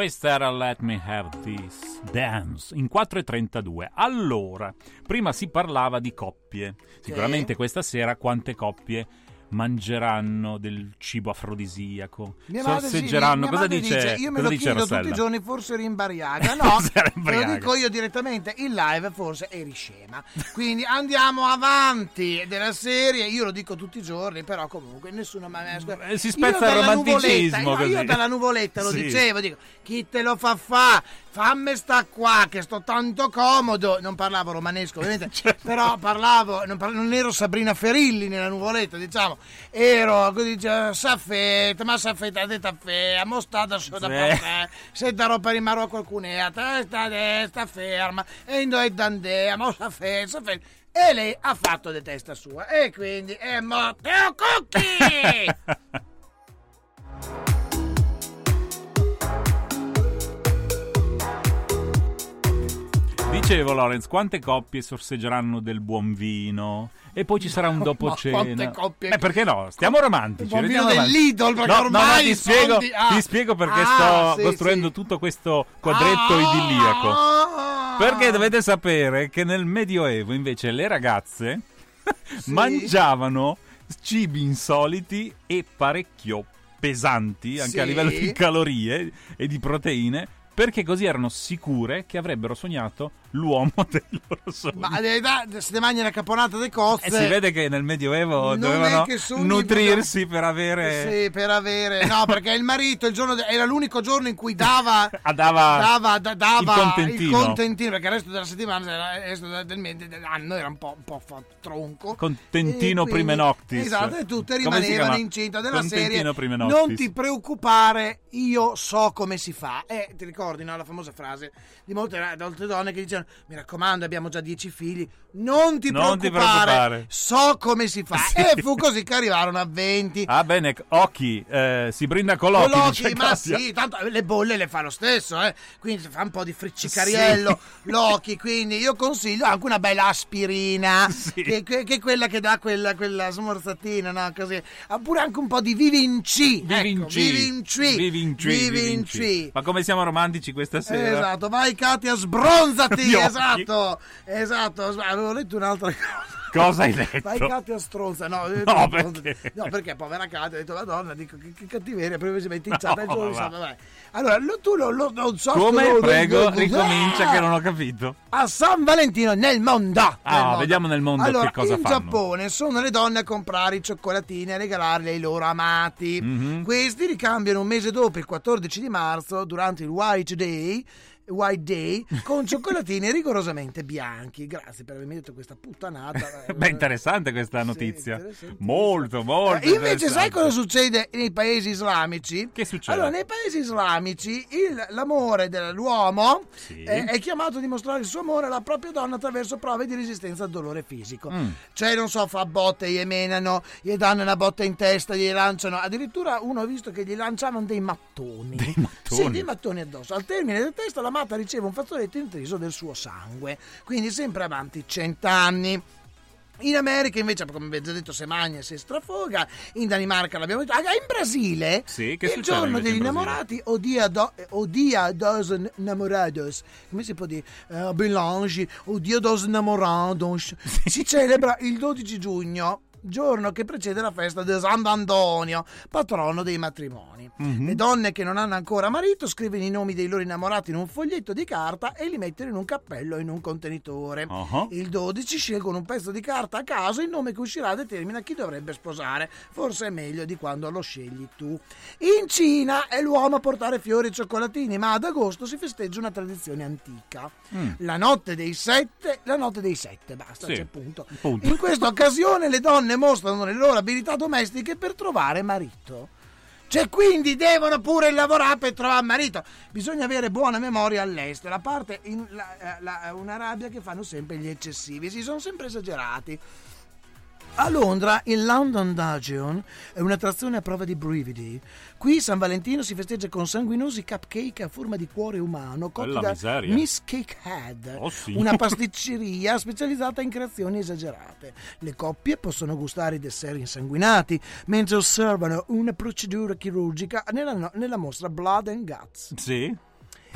questa era Let Me Have This Dance in 4.32. Allora, prima si parlava di coppie. Sicuramente questa sera quante coppie mangeranno del cibo afrodisiaco? Mia sì, Sorseggeranno? mia cosa madre dice? Io me lo dice chiedo Rossella? tutti i giorni, forse Bariaga. No, lo dico io direttamente in live, forse eri scema. Quindi andiamo avanti della serie. Io lo dico tutti i giorni, però comunque nessuno mi ha Eh, si spezza il romanticismo, no, Io dalla nuvoletta lo Sì. dicevo, dico, chi te lo fa fa? Fammi sta qua che sto tanto comodo. Non parlavo romanesco, ovviamente, Certo. però parlavo, non, par- non ero Sabrina Ferilli nella nuvoletta, diciamo. Ero, dice, saffetta, ma saffetta di taffè, mostata soda Sì. caffè, se darò per rimaro a qualcun'altra, sta, sta, sta ferma, e indo e dandea, ma saffetta, saffetta. E lei ha fatto di testa sua, e quindi è Matteo Cucchi! Dicevo Lorenz, quante coppie sorseggeranno del buon vino? E poi ci sarà un dopo cena. quante coppie? Eh, perché no? Stiamo romantici. buon restiamo romantici. dell'Idol, perché no, no, no, ormai ti spiego, soldi- ah. ti spiego perché Ah, sto sì, costruendo sì. tutto questo quadretto Ah. idilliaco. Perché dovete sapere che nel Medioevo invece le ragazze mangiavano cibi insoliti e parecchio pesanti anche a Sì. livello di calorie e di proteine perché così erano sicure che avrebbero sognato l'uomo del loro sogno. Ma eh, se ti mangi la caponata di cozze... E si vede che nel Medioevo dovevano nutrirsi per avere... Sì, per avere... No, perché il marito il giorno de- era l'unico giorno in cui dava... Ah, dava dava, da- dava il contentino. il contentino, perché il resto della settimana, il resto del, del- dell'anno era un po', un po' fa- tronco. Contentino quindi- prime noctis. Esatto, e tutte rimanevano incinta della Contentino serie. Non ti preoccupare, io so come si fa. E ti ricordi, no, la famosa frase di molte, molte donne che dicevano: Mi raccomando, abbiamo già dieci figli. Non ti, Non ti preoccupare, preoccupare." so come si fa. Sì. E fu così che arrivarono a 20. Ah bene, occhi, eh, si brinda con l'occhi, Con dice l'occhi, ma sì, tanto le bolle le fa lo stesso, eh. Quindi si fa un po' di friccicariello, l'occhi, quindi io consiglio anche una bella aspirina, che, che- che è quella che dà quella, quella smorzatina, no? Così. Oppure anche un po' di Vivinci. Vivinci. Ecco, Vivinci. Vivinci, Vivinci. Ma come siamo romantici questa sera? Esatto, vai Katia, sbronzati, Occhi. esatto, esatto, avevo letto un'altra cosa. Cosa hai letto? Vai Katia stronza, no, eh, No, stronza. perché? No, perché povera Katia, ha detto la donna, dico che, che cattiveria, poi si mette inciata il No, giorno vai. Allora, lo- tu lo, lo- non so Come? lo- Prego, lo- ricomincia Ah! che non ho capito. A San Valentino nel mondo. Ah, nel mondo. vediamo nel mondo allora, che cosa in fanno. Giappone sono le donne a comprare i cioccolatini e a regalarli ai loro amati. Mhm. Questi ricambiano un mese dopo, il 14 di marzo, durante il White Day, White Day con cioccolatini rigorosamente bianchi. Grazie per avermi detto questa puttanata. Beh, interessante questa notizia. molto, molto. Eh, Invece, sai cosa succede nei paesi islamici? Che succede? Allora, nei paesi islamici il- l'amore dell'uomo Sì. eh, è chiamato a dimostrare il suo amore alla propria donna attraverso prove di resistenza al dolore fisico. Mm. Cioè, non so, fa botte, gli menano, gli danno una botta in testa, gli lanciano. Addirittura uno ha visto che gli lanciavano dei mattoni. Dei mattoni? Sì, dei mattoni addosso. Al termine del testa l'amata riceve un fazzoletto intriso del suo sangue. Quindi sempre avanti cent'anni. In America invece, come vi ho detto, se magna e si strafoga. In Danimarca l'abbiamo detto. Ah, in Brasile, Sì, il giorno degli in innamorati, o dia, do, o dia dos namorados, come si può dire? Eh, Belange, o dia dos namorados. Si celebra il 12 giugno, giorno che precede la festa di Sant'Antonio, patrono dei matrimoni. Mhm. Le donne che non hanno ancora marito scrivono i nomi dei loro innamorati in un foglietto di carta e li mettono in un cappello o in un contenitore. Uh-huh. Il 12 scelgono un pezzo di carta a caso, il nome che uscirà determina chi dovrebbe sposare. Forse è meglio di quando lo scegli tu. In Cina è l'uomo a portare fiori e cioccolatini, ma ad agosto si festeggia una tradizione antica. Mm. La notte dei sette, la notte dei sette, basta, Sì, c'è punto. punto. In questa occasione le donne mostrano le loro abilità domestiche per trovare marito. Cioè, quindi devono pure lavorare per trovare marito. Bisogna avere buona memoria all'estero. A parte in la- eh, la- una rabbia che fanno sempre gli eccessivi, si sono sempre esagerati. A Londra il London Dungeon è un'attrazione a prova di brividi. Qui San Valentino si festeggia con sanguinosi cupcake a forma di cuore umano cotti Bella da miseria. Miss Cake Head, Oh, sì. una pasticceria specializzata in creazioni esagerate. Le coppie possono gustare i dessert insanguinati mentre osservano una procedura chirurgica nella, nella mostra Blood and Guts. Sì.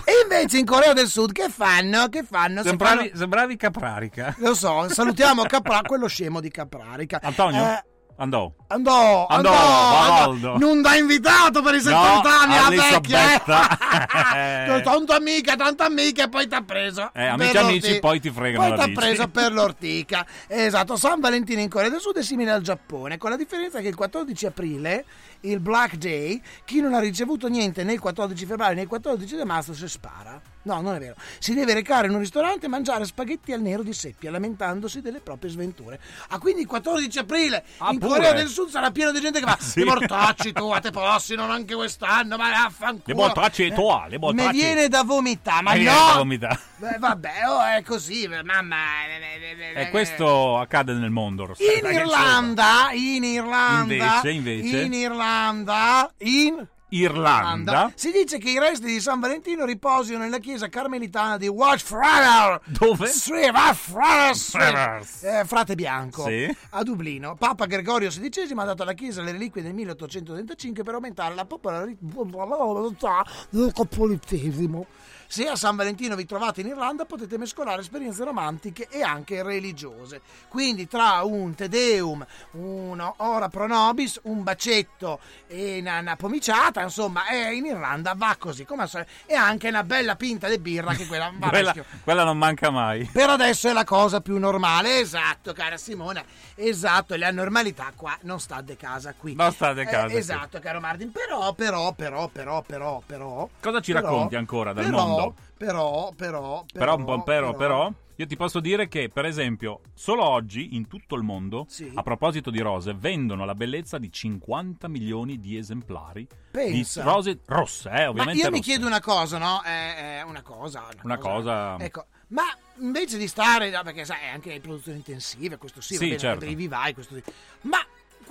E invece in Corea del Sud che fanno? Che fanno? Sembravi, fanno- sembravi Caprarica. Lo so, salutiamo Capra, quello scemo di Caprarica. Antonio? Eh, Andò. Andò, Andò, andò, non da invitato per i 70 No, anni la vecchia. Tanta amica, tanta amica e poi ti ha preso. Eh, amici, amici, poi ti fregano Poi ti ha preso per l'ortica. Esatto, San Valentino in Corea del Sud è simile al Giappone, con la differenza che il 14 aprile, il Black Day, chi non ha ricevuto niente né il 14 febbraio né il 14 di marzo si spara. No, non è vero. Si deve recare in un ristorante e mangiare spaghetti al nero di seppia, lamentandosi delle proprie sventure. Ah, quindi il 14 aprile Ah, in pure? Corea del Sud sarà pieno di gente che va Sì. "I mortacci tu, a te possi, non anche quest'anno, ma vaffanculo. Le mortacci e tua, le Mi mortacci. viene da vomitare, ma Mi no! viene da vomitare. Beh, vabbè, oh, è così, mamma. E questo accade nel mondo. Rossella, In Irlanda, in Irlanda, Invece, invece? in Irlanda, in Irlanda. si dice che i resti di San Valentino riposino nella chiesa carmelitana di Watchfriar. Dove? Sì. Eh, frate bianco Sì. a Dublino. Papa Gregorio XVI ha dato alla chiesa le reliquie del 1835 per aumentare la popolarità del cattolicesimo. Se a San Valentino vi trovate in Irlanda potete mescolare esperienze romantiche e anche religiose. Quindi tra un Te Deum, un Ora Pro Nobis, un bacetto e una, una pomiciata, insomma, eh, in Irlanda va così. Come solito. e anche una bella pinta di birra che quella va Quella, quella non manca mai. Per adesso è la cosa più normale, esatto, cara Simona. Esatto, la normalità qua non sta de casa qui. Non sta de casa Eh, esatto, caro Martin. Però, però, però, però, però, però. Cosa ci però- racconti ancora del però, mondo? Però, però, Però, un po' però, però, io ti posso dire che, per esempio, solo oggi in tutto il mondo, Sì. a proposito di rose, vendono la bellezza di 50 milioni di esemplari Pensa. di rose rosse, eh, Ma ovviamente io mi rosse. chiedo una cosa, no? Eh, una cosa. Una cosa... Ecco, ma invece di stare, perché sai, anche le produzioni intensive, questo sì, Sì, bene, certo. per i vivai, questo sì. Ma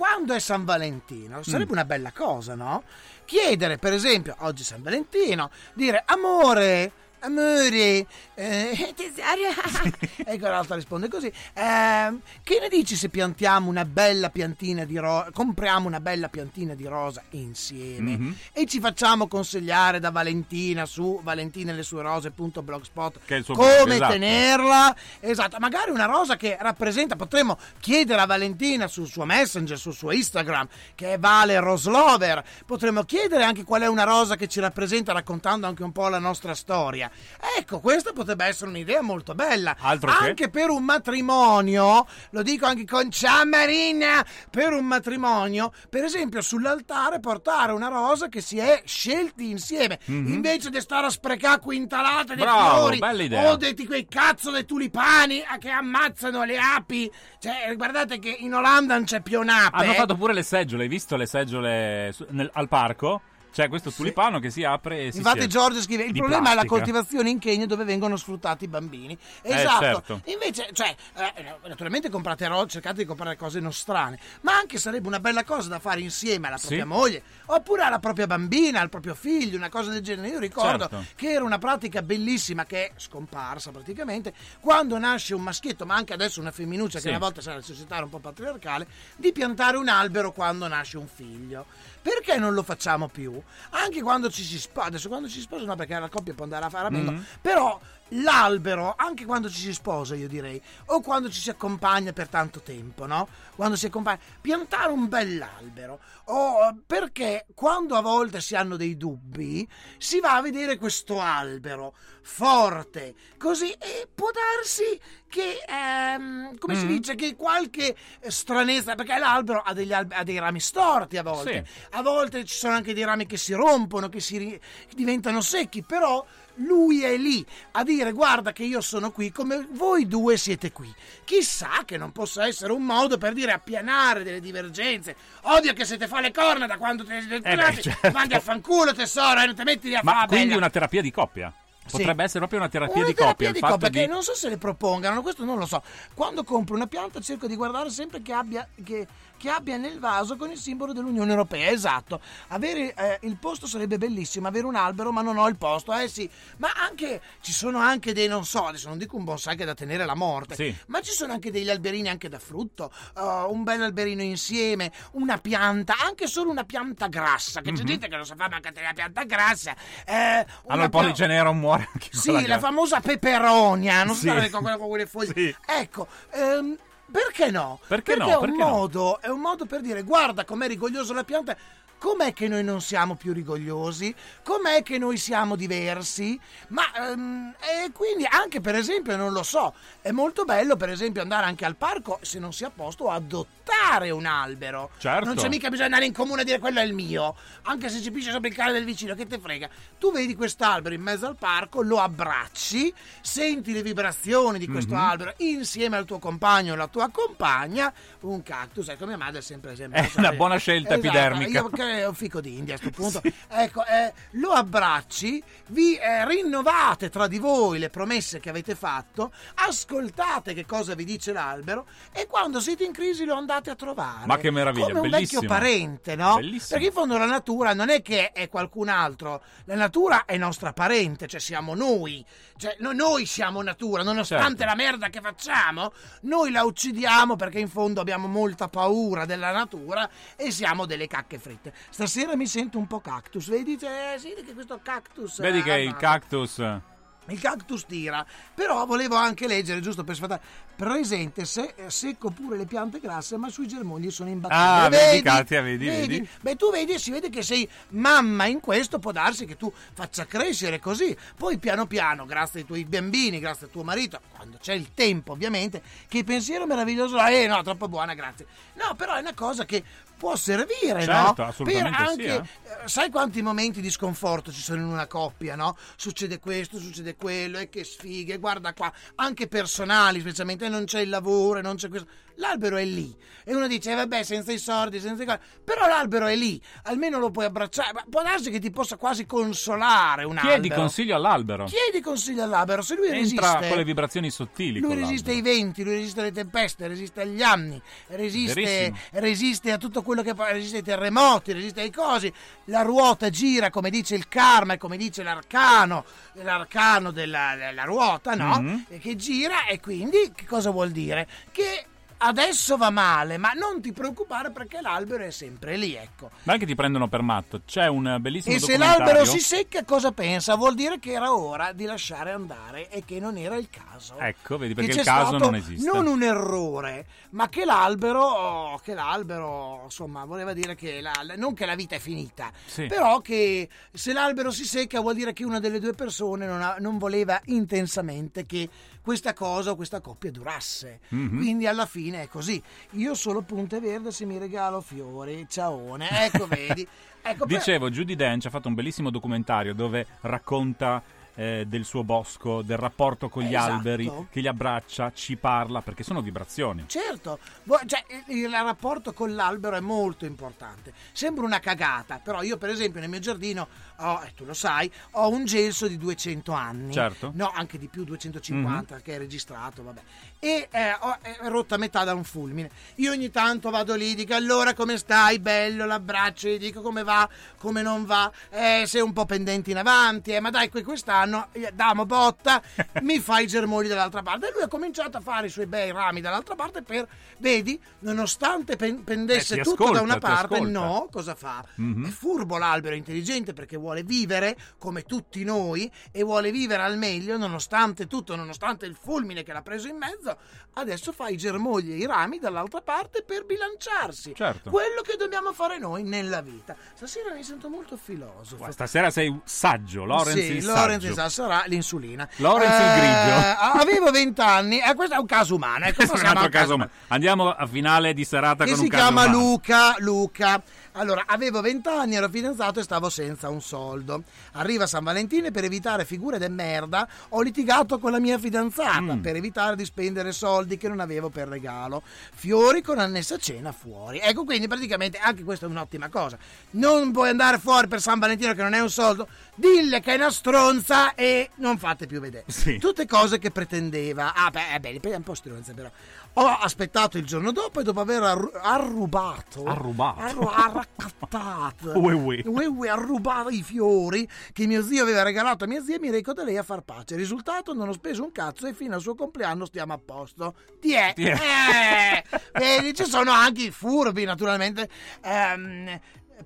quando è San Valentino, sarebbe Mm. una bella cosa, no? Chiedere, per esempio, oggi San Valentino, dire amore, amore, eh, tesoro, ecco l'altra risponde così, ehm, che ne dici se piantiamo una bella piantina di rosa, compriamo una bella piantina di rosa insieme? Mhm. e ci facciamo consigliare da Valentina su valentina e le sue rose.blogspot come blog, esatto. tenerla? Esatto magari una rosa che rappresenta potremmo chiedere a Valentina sul suo messenger sul suo instagram che è Vale Roslover. Potremmo chiedere anche qual è una rosa che ci rappresenta raccontando anche un po' la nostra storia Ecco, questa potrebbe essere un'idea molto bella. Altro che? anche per un matrimonio, lo dico anche con ciao Marina, per un matrimonio, per esempio sull'altare portare una rosa che si è scelti insieme, Mhm. invece di stare a sprecare quintalate di Bravo, fiori o di quei cazzo dei tulipani che ammazzano le api. Cioè, guardate che in Olanda non c'è più un'ape. Hanno fatto pure le seggiole, hai visto le seggiole al parco? C'è questo tulipano che si apre e si Infatti. Giorgio scrive il problema è la plastica. coltivazione in Kenya dove vengono sfruttati i bambini. Eh, Esatto. certo. Invece, cioè, eh, naturalmente comprate roba, cercate di comprare cose nostrane, ma anche sarebbe una bella cosa da fare insieme alla propria Sì. moglie oppure alla propria bambina, al proprio figlio, una cosa del genere. Io ricordo Certo. che era una pratica bellissima che è scomparsa praticamente quando nasce un maschietto, ma anche adesso una femminuccia Sì. che una volta sarà la società era un po' patriarcale, di piantare un albero quando nasce un figlio. Perché non lo facciamo più? Anche quando ci si sposa, adesso quando ci si sposa no perché la coppia può andare a fare a mengo, Mhm. però l'albero, anche quando ci si sposa io direi, o quando ci si accompagna per tanto tempo, no? Quando si accompagna, piantare un bell'albero, o perché quando a volte si hanno dei dubbi, si va a vedere questo albero forte, così, e può darsi che, ehm, come si Mhm. dice, che qualche stranezza, perché l'albero ha, degli albe- ha dei rami storti a volte, Sì. a volte ci sono anche dei rami che si rompono, che si ri- che diventano secchi, però lui è lì a dire guarda che io sono qui come voi due siete qui. Chissà che non possa essere un modo per dire appianare delle divergenze. Odio che se te fa le corna da quando te, Eh beh, certo. mandi a fanculo tesoro e non ti metti lì a Ma fare quindi bella. una terapia di coppia? Sì. Potrebbe essere proprio una terapia Una di terapia coppia. di coppia di... non so se le propongano, questo non lo so. Quando compro una pianta cerco di guardare sempre che abbia, che, che abbia nel vaso con il simbolo dell'Unione Europea, esatto. Avere eh, il posto sarebbe bellissimo, avere un albero ma non ho il posto, eh sì. Ma anche, ci sono anche dei, non so, adesso non dico un bonsai che è da tenere la morte, Sì. ma ci sono anche degli alberini anche da frutto, uh, un bel alberino insieme, una pianta, anche solo una pianta grassa, che c'è Mhm. gente che non sa fare manca la pianta grassa. Eh, Allora il pollice nero muore anche con sì, la famosa peperonia, non Sì. so con, quella- con quelle foglie. Sì. Ecco, ehm, perché no? Perché no? è, un Perché no? modo, è un modo per dire, guarda com'è rigogliosa la pianta. Com'è che noi non siamo più rigogliosi? Com'è che noi siamo diversi? Ma ehm, e quindi anche per esempio, non lo so, è molto bello per esempio andare anche al parco se non si è a posto adottare un albero. Certo. Non c'è mica bisogno di andare in comune a dire quello è il mio, anche se ci piscia sopra il cane del vicino, che te frega. Tu vedi quest'albero in mezzo al parco, lo abbracci, senti le vibrazioni di questo Mhm. albero insieme al tuo compagno o alla tua compagna, un cactus, ecco mia madre è sempre sempre È una buona scelta Esatto, epidermica. Io è un fico d'India a questo punto. ecco, eh, lo abbracci, vi eh, rinnovate tra di voi le promesse che avete fatto, ascoltate che cosa vi dice l'albero e quando siete in crisi lo andate a trovare. Ma che meraviglia, Come un bellissimo. vecchio parente, no? Bellissimo. Perché in fondo la natura non è che è qualcun altro, la natura è nostra parente, cioè siamo noi. Cioè, no- noi siamo natura, nonostante Certo. la merda che facciamo, noi la uccidiamo perché in fondo abbiamo molta paura della natura e siamo delle cacche fritte. Stasera mi sento un po' cactus, vedi? Cioè, sì, che questo cactus... Vedi eh, che il ammazza. cactus... Il cactus tira, però volevo anche leggere, giusto per sfatare, presente se, secco pure le piante grasse, ma sui germogli sono imbattibili. Ah, vedi, Katia, vedi, vedi? Beh, tu vedi, si vede che sei mamma in questo, può darsi che tu faccia crescere così. Poi piano piano, grazie ai tuoi bambini, grazie al tuo marito, quando c'è il tempo ovviamente, che il pensiero meraviglioso, eh no, troppo buona, grazie. No, però è una cosa che può servire, Certo, no? per sì, anche, eh. eh, sai quanti momenti di sconforto ci sono in una coppia, no? Succede questo, succede quello, e che sfighe, guarda qua, anche personali, specialmente non c'è il lavoro, e non c'è questo. L'albero è lì. E uno dice, "Eh, vabbè, senza i soldi, senza i cose. Però l'albero è lì, almeno lo puoi abbracciare. Ma può darsi che ti possa quasi consolare un Chiedi albero. consiglio all'albero. Chiedi consiglio all'albero, se lui Entra resiste. con le vibrazioni sottili. Lui resiste ai venti, lui resiste alle tempeste, resiste agli anni, resiste, resiste a tutto quello che resiste ai terremoti, resiste ai cosi. La ruota gira, come dice il karma e come dice l'arcano, l'arcano della, della ruota, no? Mhm. E che gira e quindi che cosa vuol dire? Che adesso va male, ma non ti preoccupare perché l'albero è sempre lì, ecco. Ma anche ti prendono per matto. C'è un bellissimo E se documentario. l'albero si secca, cosa pensa? Vuol dire che era ora di lasciare andare e che non era il caso. Ecco, vedi perché il caso non esiste. Non un errore, ma che l'albero, oh, che l'albero, insomma, voleva dire che la- non che la vita è finita, Sì. però che se l'albero si secca vuol dire che una delle due persone non, ha- non voleva intensamente che questa cosa o questa coppia durasse. Mhm. Quindi alla fine è così. Io solo punte verde se mi regalo fiori, ciaone. Ecco, vedi. Ecco, Dicevo, Judy Dench ha fatto un bellissimo documentario dove racconta eh, del suo bosco, del rapporto con gli Esatto. alberi, che li abbraccia, ci parla, perché sono vibrazioni. Certo, cioè, il, rapporto con l'albero è molto importante. Sembra una cagata, però io per esempio nel mio giardino, ho, e tu lo sai, ho un gelso di 200 anni. Certo. No, anche di più, 250 Mhm. che è registrato, vabbè. E ho- è rotta a metà da un fulmine. Io ogni tanto vado lì, dico allora come stai, bello, l'abbraccio, gli dico come va, come non va, eh, sei un po' pendente in avanti, eh, ma dai, qui quest'anno, eh, damo botta, mi fai i germogli dall'altra parte. E lui ha cominciato a fare i suoi bei rami dall'altra parte per, vedi, nonostante pen- pendesse Eh, tutto da ascolta, una ti parte, ascolta. no, cosa fa? Mhm. È furbo l'albero, è intelligente perché vuole vivere come tutti noi e vuole vivere al meglio nonostante tutto, nonostante il fulmine che l'ha preso in mezzo. Adesso fa i germogli e i rami dall'altra parte per bilanciarsi. Certo. Quello che dobbiamo fare noi nella vita. Stasera mi sento molto filosofo. Stasera sei saggio, Lorenz sì, il Lorenz saggio. esatto, sarà l'insulina. Lorenz il Eh, grigio. Avevo 20 anni, e questo è un caso umano. Ecco, Questo è un altro al caso. umano. Andiamo a finale di serata che con si un caso chiama umano. Luca. Luca. Allora, avevo 20 anni, ero fidanzato e stavo senza un soldo. Arriva San Valentino e per evitare figure de merda ho litigato con la mia fidanzata Mm. per evitare di spendere soldi che non avevo per regalo. Fiori con annessa cena fuori. Ecco, quindi praticamente anche questa è un'ottima cosa. Non puoi andare fuori per San Valentino che non è un soldo, dille che è una stronza e non fate più vedere. Tutte cose che pretendeva. Ah, beh, eh, beh, è un po' stronza però. Ho aspettato il giorno dopo e dopo aver arru- arrubato, Arrubato. arru- arraccattato, Ue, ue. ue, ue, arrubato i fiori che mio zio aveva regalato a mia zia, mi reco da lei a far pace. Risultato, non ho speso un cazzo e fino al suo compleanno stiamo a posto. Ti è? Ti è. Eh, vedi, ci sono anche i furbi, naturalmente. Ehm,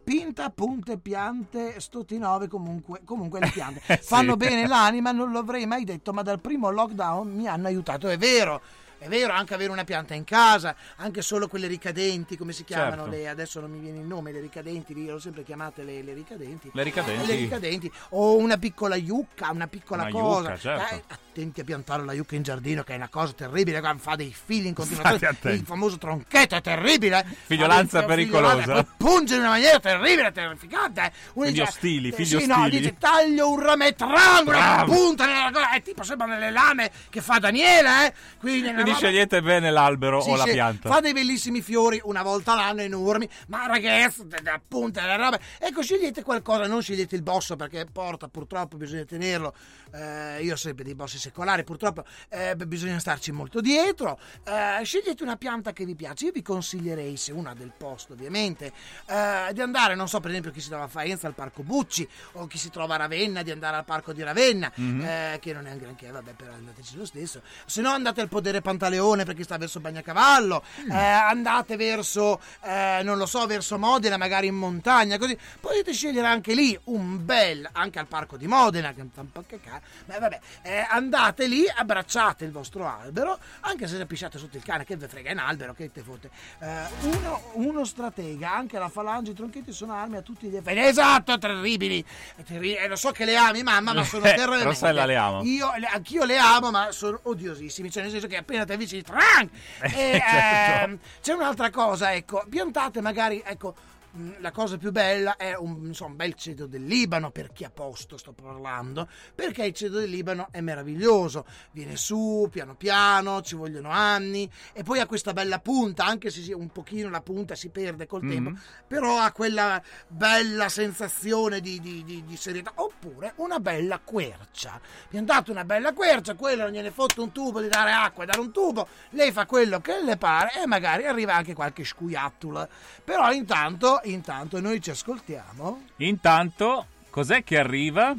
Pinta, punte, piante, stottinove, comunque, comunque le piante. Eh, sì. Fanno bene l'anima, non lo avrei mai detto, ma dal primo lockdown mi hanno aiutato. È vero, è vero, anche avere una pianta in casa, anche solo quelle ricadenti, come si chiamano? Certo. Le, adesso non mi viene il nome, le ricadenti, io l'ho sempre chiamate le, le ricadenti. Le ricadenti. Le ricadenti. O una piccola yucca, una piccola Una cosa. yucca, certo. Eh, attenti a piantare la yucca in giardino, che è una cosa terribile, fa dei fili in continuazione. Il famoso tronchetto è terribile. Figliolanza dei- pericolosa. figliolanza, punge in una maniera terribile, terrificante. eh. Uno Figli dice- ostili, eh, figli sì, no, ostili. dice taglio un rame triangolo, Bravo. punta nella cosa, è tipo sembrano le lame che fa Daniele, eh. Quindi, Quindi roba- scegliete bene l'albero sì, o la sì, pianta. Fa dei bellissimi fiori una volta all'anno enormi, ma ragazzi, de- de- appunto, le robe. Ecco, scegliete qualcosa, non scegliete il bosso perché porta, purtroppo bisogna tenerlo. Eh, io ho sempre dei bossi secolari, purtroppo eh, bisogna starci molto dietro. Eh, scegliete una pianta che vi piace. Io vi consiglierei, se una del posto, ovviamente, eh, di andare, non so, per esempio, chi si trova a Faenza al Parco Bucci o chi si trova a Ravenna, di andare al Parco di Ravenna, Mhm. eh, che non è un granché, vabbè, però andateci lo stesso. Se no, andate al Podere Pantaleone perché sta verso Bagnacavallo, Mm. eh, andate verso, eh, non lo so, verso Modena, magari in montagna, così potete scegliere anche lì un bel, anche al Parco di Modena, che fa un po' cacà, ma vabbè, eh, andate lì, abbracciate il vostro albero, anche se pisciate sotto il cane, che ve frega, è un albero, che te fotte. Eh, uno, uno stratega, anche la falange, i tronchetti sono armi a tutti gli effetti. Esatto, terribili. È terri- eh, lo so che le ami, mamma, ma sono Eh, terribili. Rossella le ama. Io, anch'io le amo, ma sono odiosissimi. Cioè, nel senso che appena avvicini, trang! E, certo. ehm, c'è un'altra cosa, ecco, piantate magari, ecco. Mh, La cosa più bella è un, insomma, un bel cedo del Libano, per chi a posto sto parlando, perché il cedo del Libano è meraviglioso, viene su piano piano, ci vogliono anni e poi ha questa bella punta, anche se un pochino la punta si perde col tempo, però ha quella bella sensazione di, di- di- di serietà, oppure una bella quercia. Piantate una bella quercia, quello non gliene fotte un tubo di dare acqua e dare un tubo, lei fa quello che le pare e magari arriva anche qualche scuiattula. Però intanto, intanto noi ci ascoltiamo. Intanto, cos'è che arriva?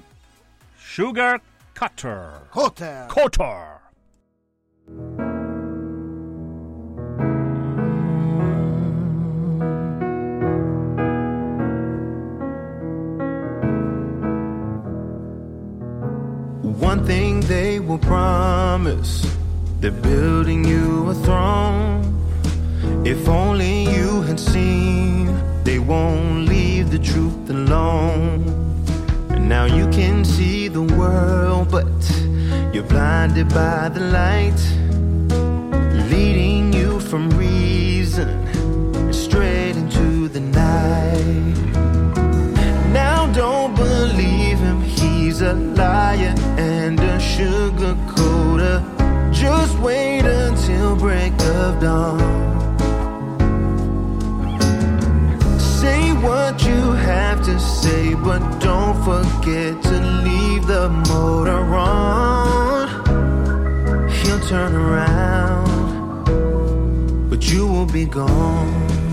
Sugar Cutter. Cutter. Cutter. One thing they will promise they're building you a throne. If only you had seen they won't leave the truth alone. And now you can see the world, but you're blinded by the light, leading you from reason straight into the night. Now don't believe him, he's a liar and a sugar coater. Just wait until break of dawn. What you have to say, but don't forget to leave the motor on. He'll turn around, but you will be gone.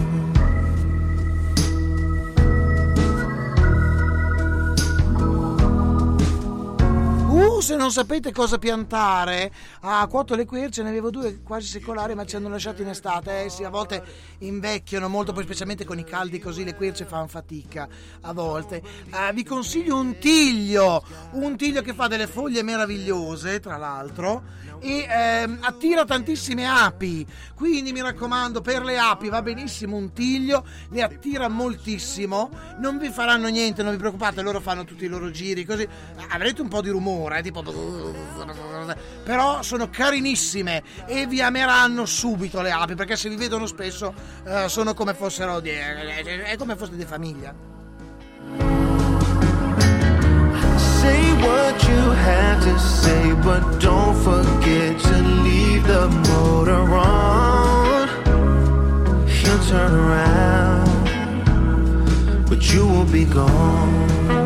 Uh, se non sapete cosa piantare, a Quoto le Querce ne avevo due quasi secolari, ma ci hanno lasciati in estate. Eh sì, a volte invecchiano molto, poi specialmente con i caldi così le querce fanno fatica a volte. Eh, vi consiglio un tiglio, un tiglio che fa delle foglie meravigliose, tra l'altro, e ehm, attira tantissime api. Quindi mi raccomando, per le api va benissimo un tiglio, le attira moltissimo. Non vi faranno niente, non vi preoccupate, loro fanno tutti i loro giri, così avrete un po' di rumore, eh, tipo però sono carinissime e vi ameranno subito le api perché se vi vedono spesso eh, sono come fossero di, è come foste di famiglia. What you have to say, but don't forget to leave the motor on. He'll turn around, but you will be gone.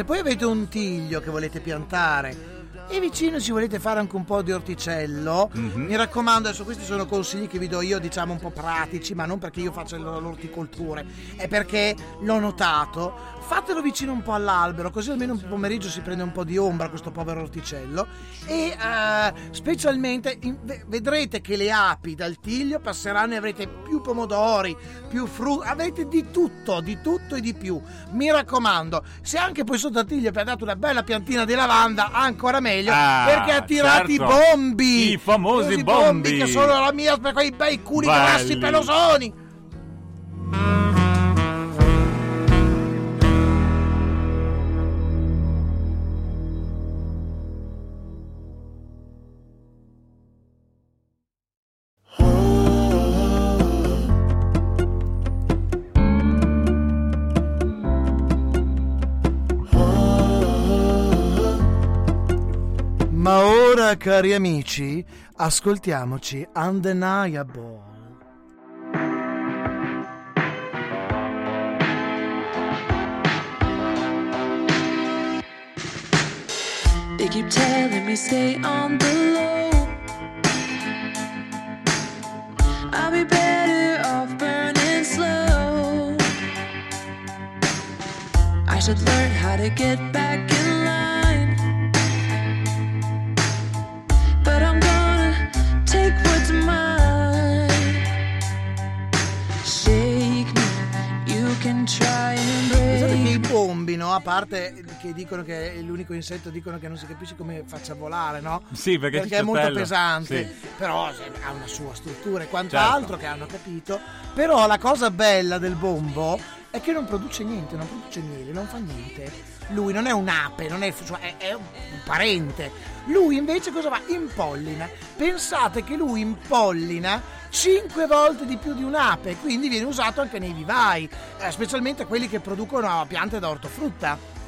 Se poi avete un tiglio che volete piantare e vicino ci volete fare anche un po' di orticello, mi raccomando, adesso questi sono consigli che vi do io, diciamo un po' pratici, ma non perché io faccio l'orticoltura, è perché l'ho notato. Fatelo vicino un po' all'albero, così almeno un pomeriggio si prende un po' di ombra questo povero orticello e eh, specialmente in- ve- vedrete che le api dal tiglio passeranno e avrete più pomodori, più frutta, avrete di tutto, di tutto e di più. Mi raccomando, se anche poi sotto al tiglio piantate una bella piantina di lavanda, ancora meglio, Ah, perché attirate certo. i bombi. I famosi Questi bombi. che sono la mia per quei bei culi Belli. grassi pelosoni. Ma ora, cari amici, ascoltiamoci Undeniable. They keep telling me stay on the low. I'll be better off burning slow. I should learn how to get back in take what's mine. Shake me, you can try and Pensate che break i bombi, no? A parte che dicono che è l'unico insetto, dicono che non si capisce come faccia volare, no? Sì, perché è è molto bello. pesante, Sì. però se- ha una sua struttura e quant'altro Certo. che hanno capito. Però la cosa bella del bombo è che non produce niente, non produce miele, non fa niente. Lui non è un'ape, non è, cioè, è, un parente. Lui invece cosa fa? Impollina. Pensate che lui impollina 5 volte di più di un'ape, quindi viene usato anche nei vivai, eh, specialmente quelli che producono piante da ortofrutta.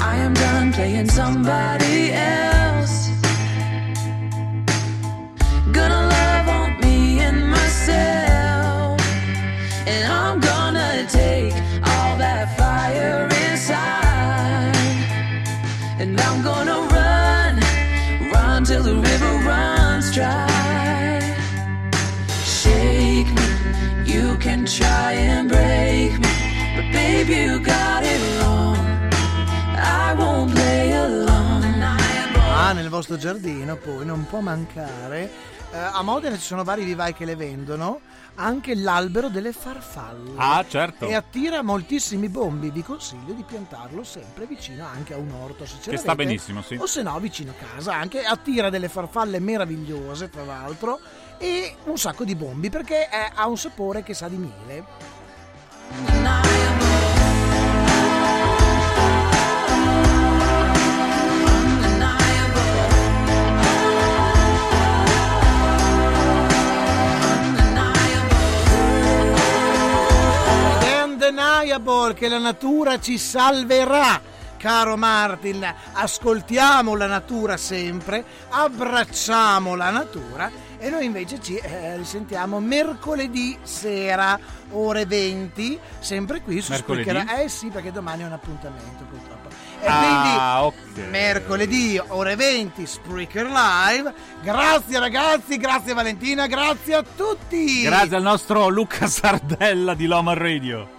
I am done playing somebody else. Ah, nel vostro giardino poi non può mancare. eh, a Modena ci sono vari vivai che le vendono. Anche l'albero delle farfalle. Ah, certo. E attira moltissimi bombi. Vi consiglio di piantarlo sempre vicino anche a un orto. Se ce Che sta benissimo, sì. O se no, vicino a casa. Anche attira delle farfalle meravigliose, tra l'altro. E un sacco di bombi perché eh, ha un sapore che sa di miele. Undeniable che la natura ci salverà. Caro Martin, ascoltiamo la natura sempre, abbracciamo la natura e noi invece ci eh, risentiamo mercoledì sera, ore 20, sempre qui su Mercoledì? Spreaker. Eh sì, perché domani è un appuntamento purtroppo. E Ah, quindi mercoledì ore 20 Spreaker Live. Grazie ragazzi, grazie Valentina, grazie a tutti. Grazie al nostro Luca Sardella di Loma Radio.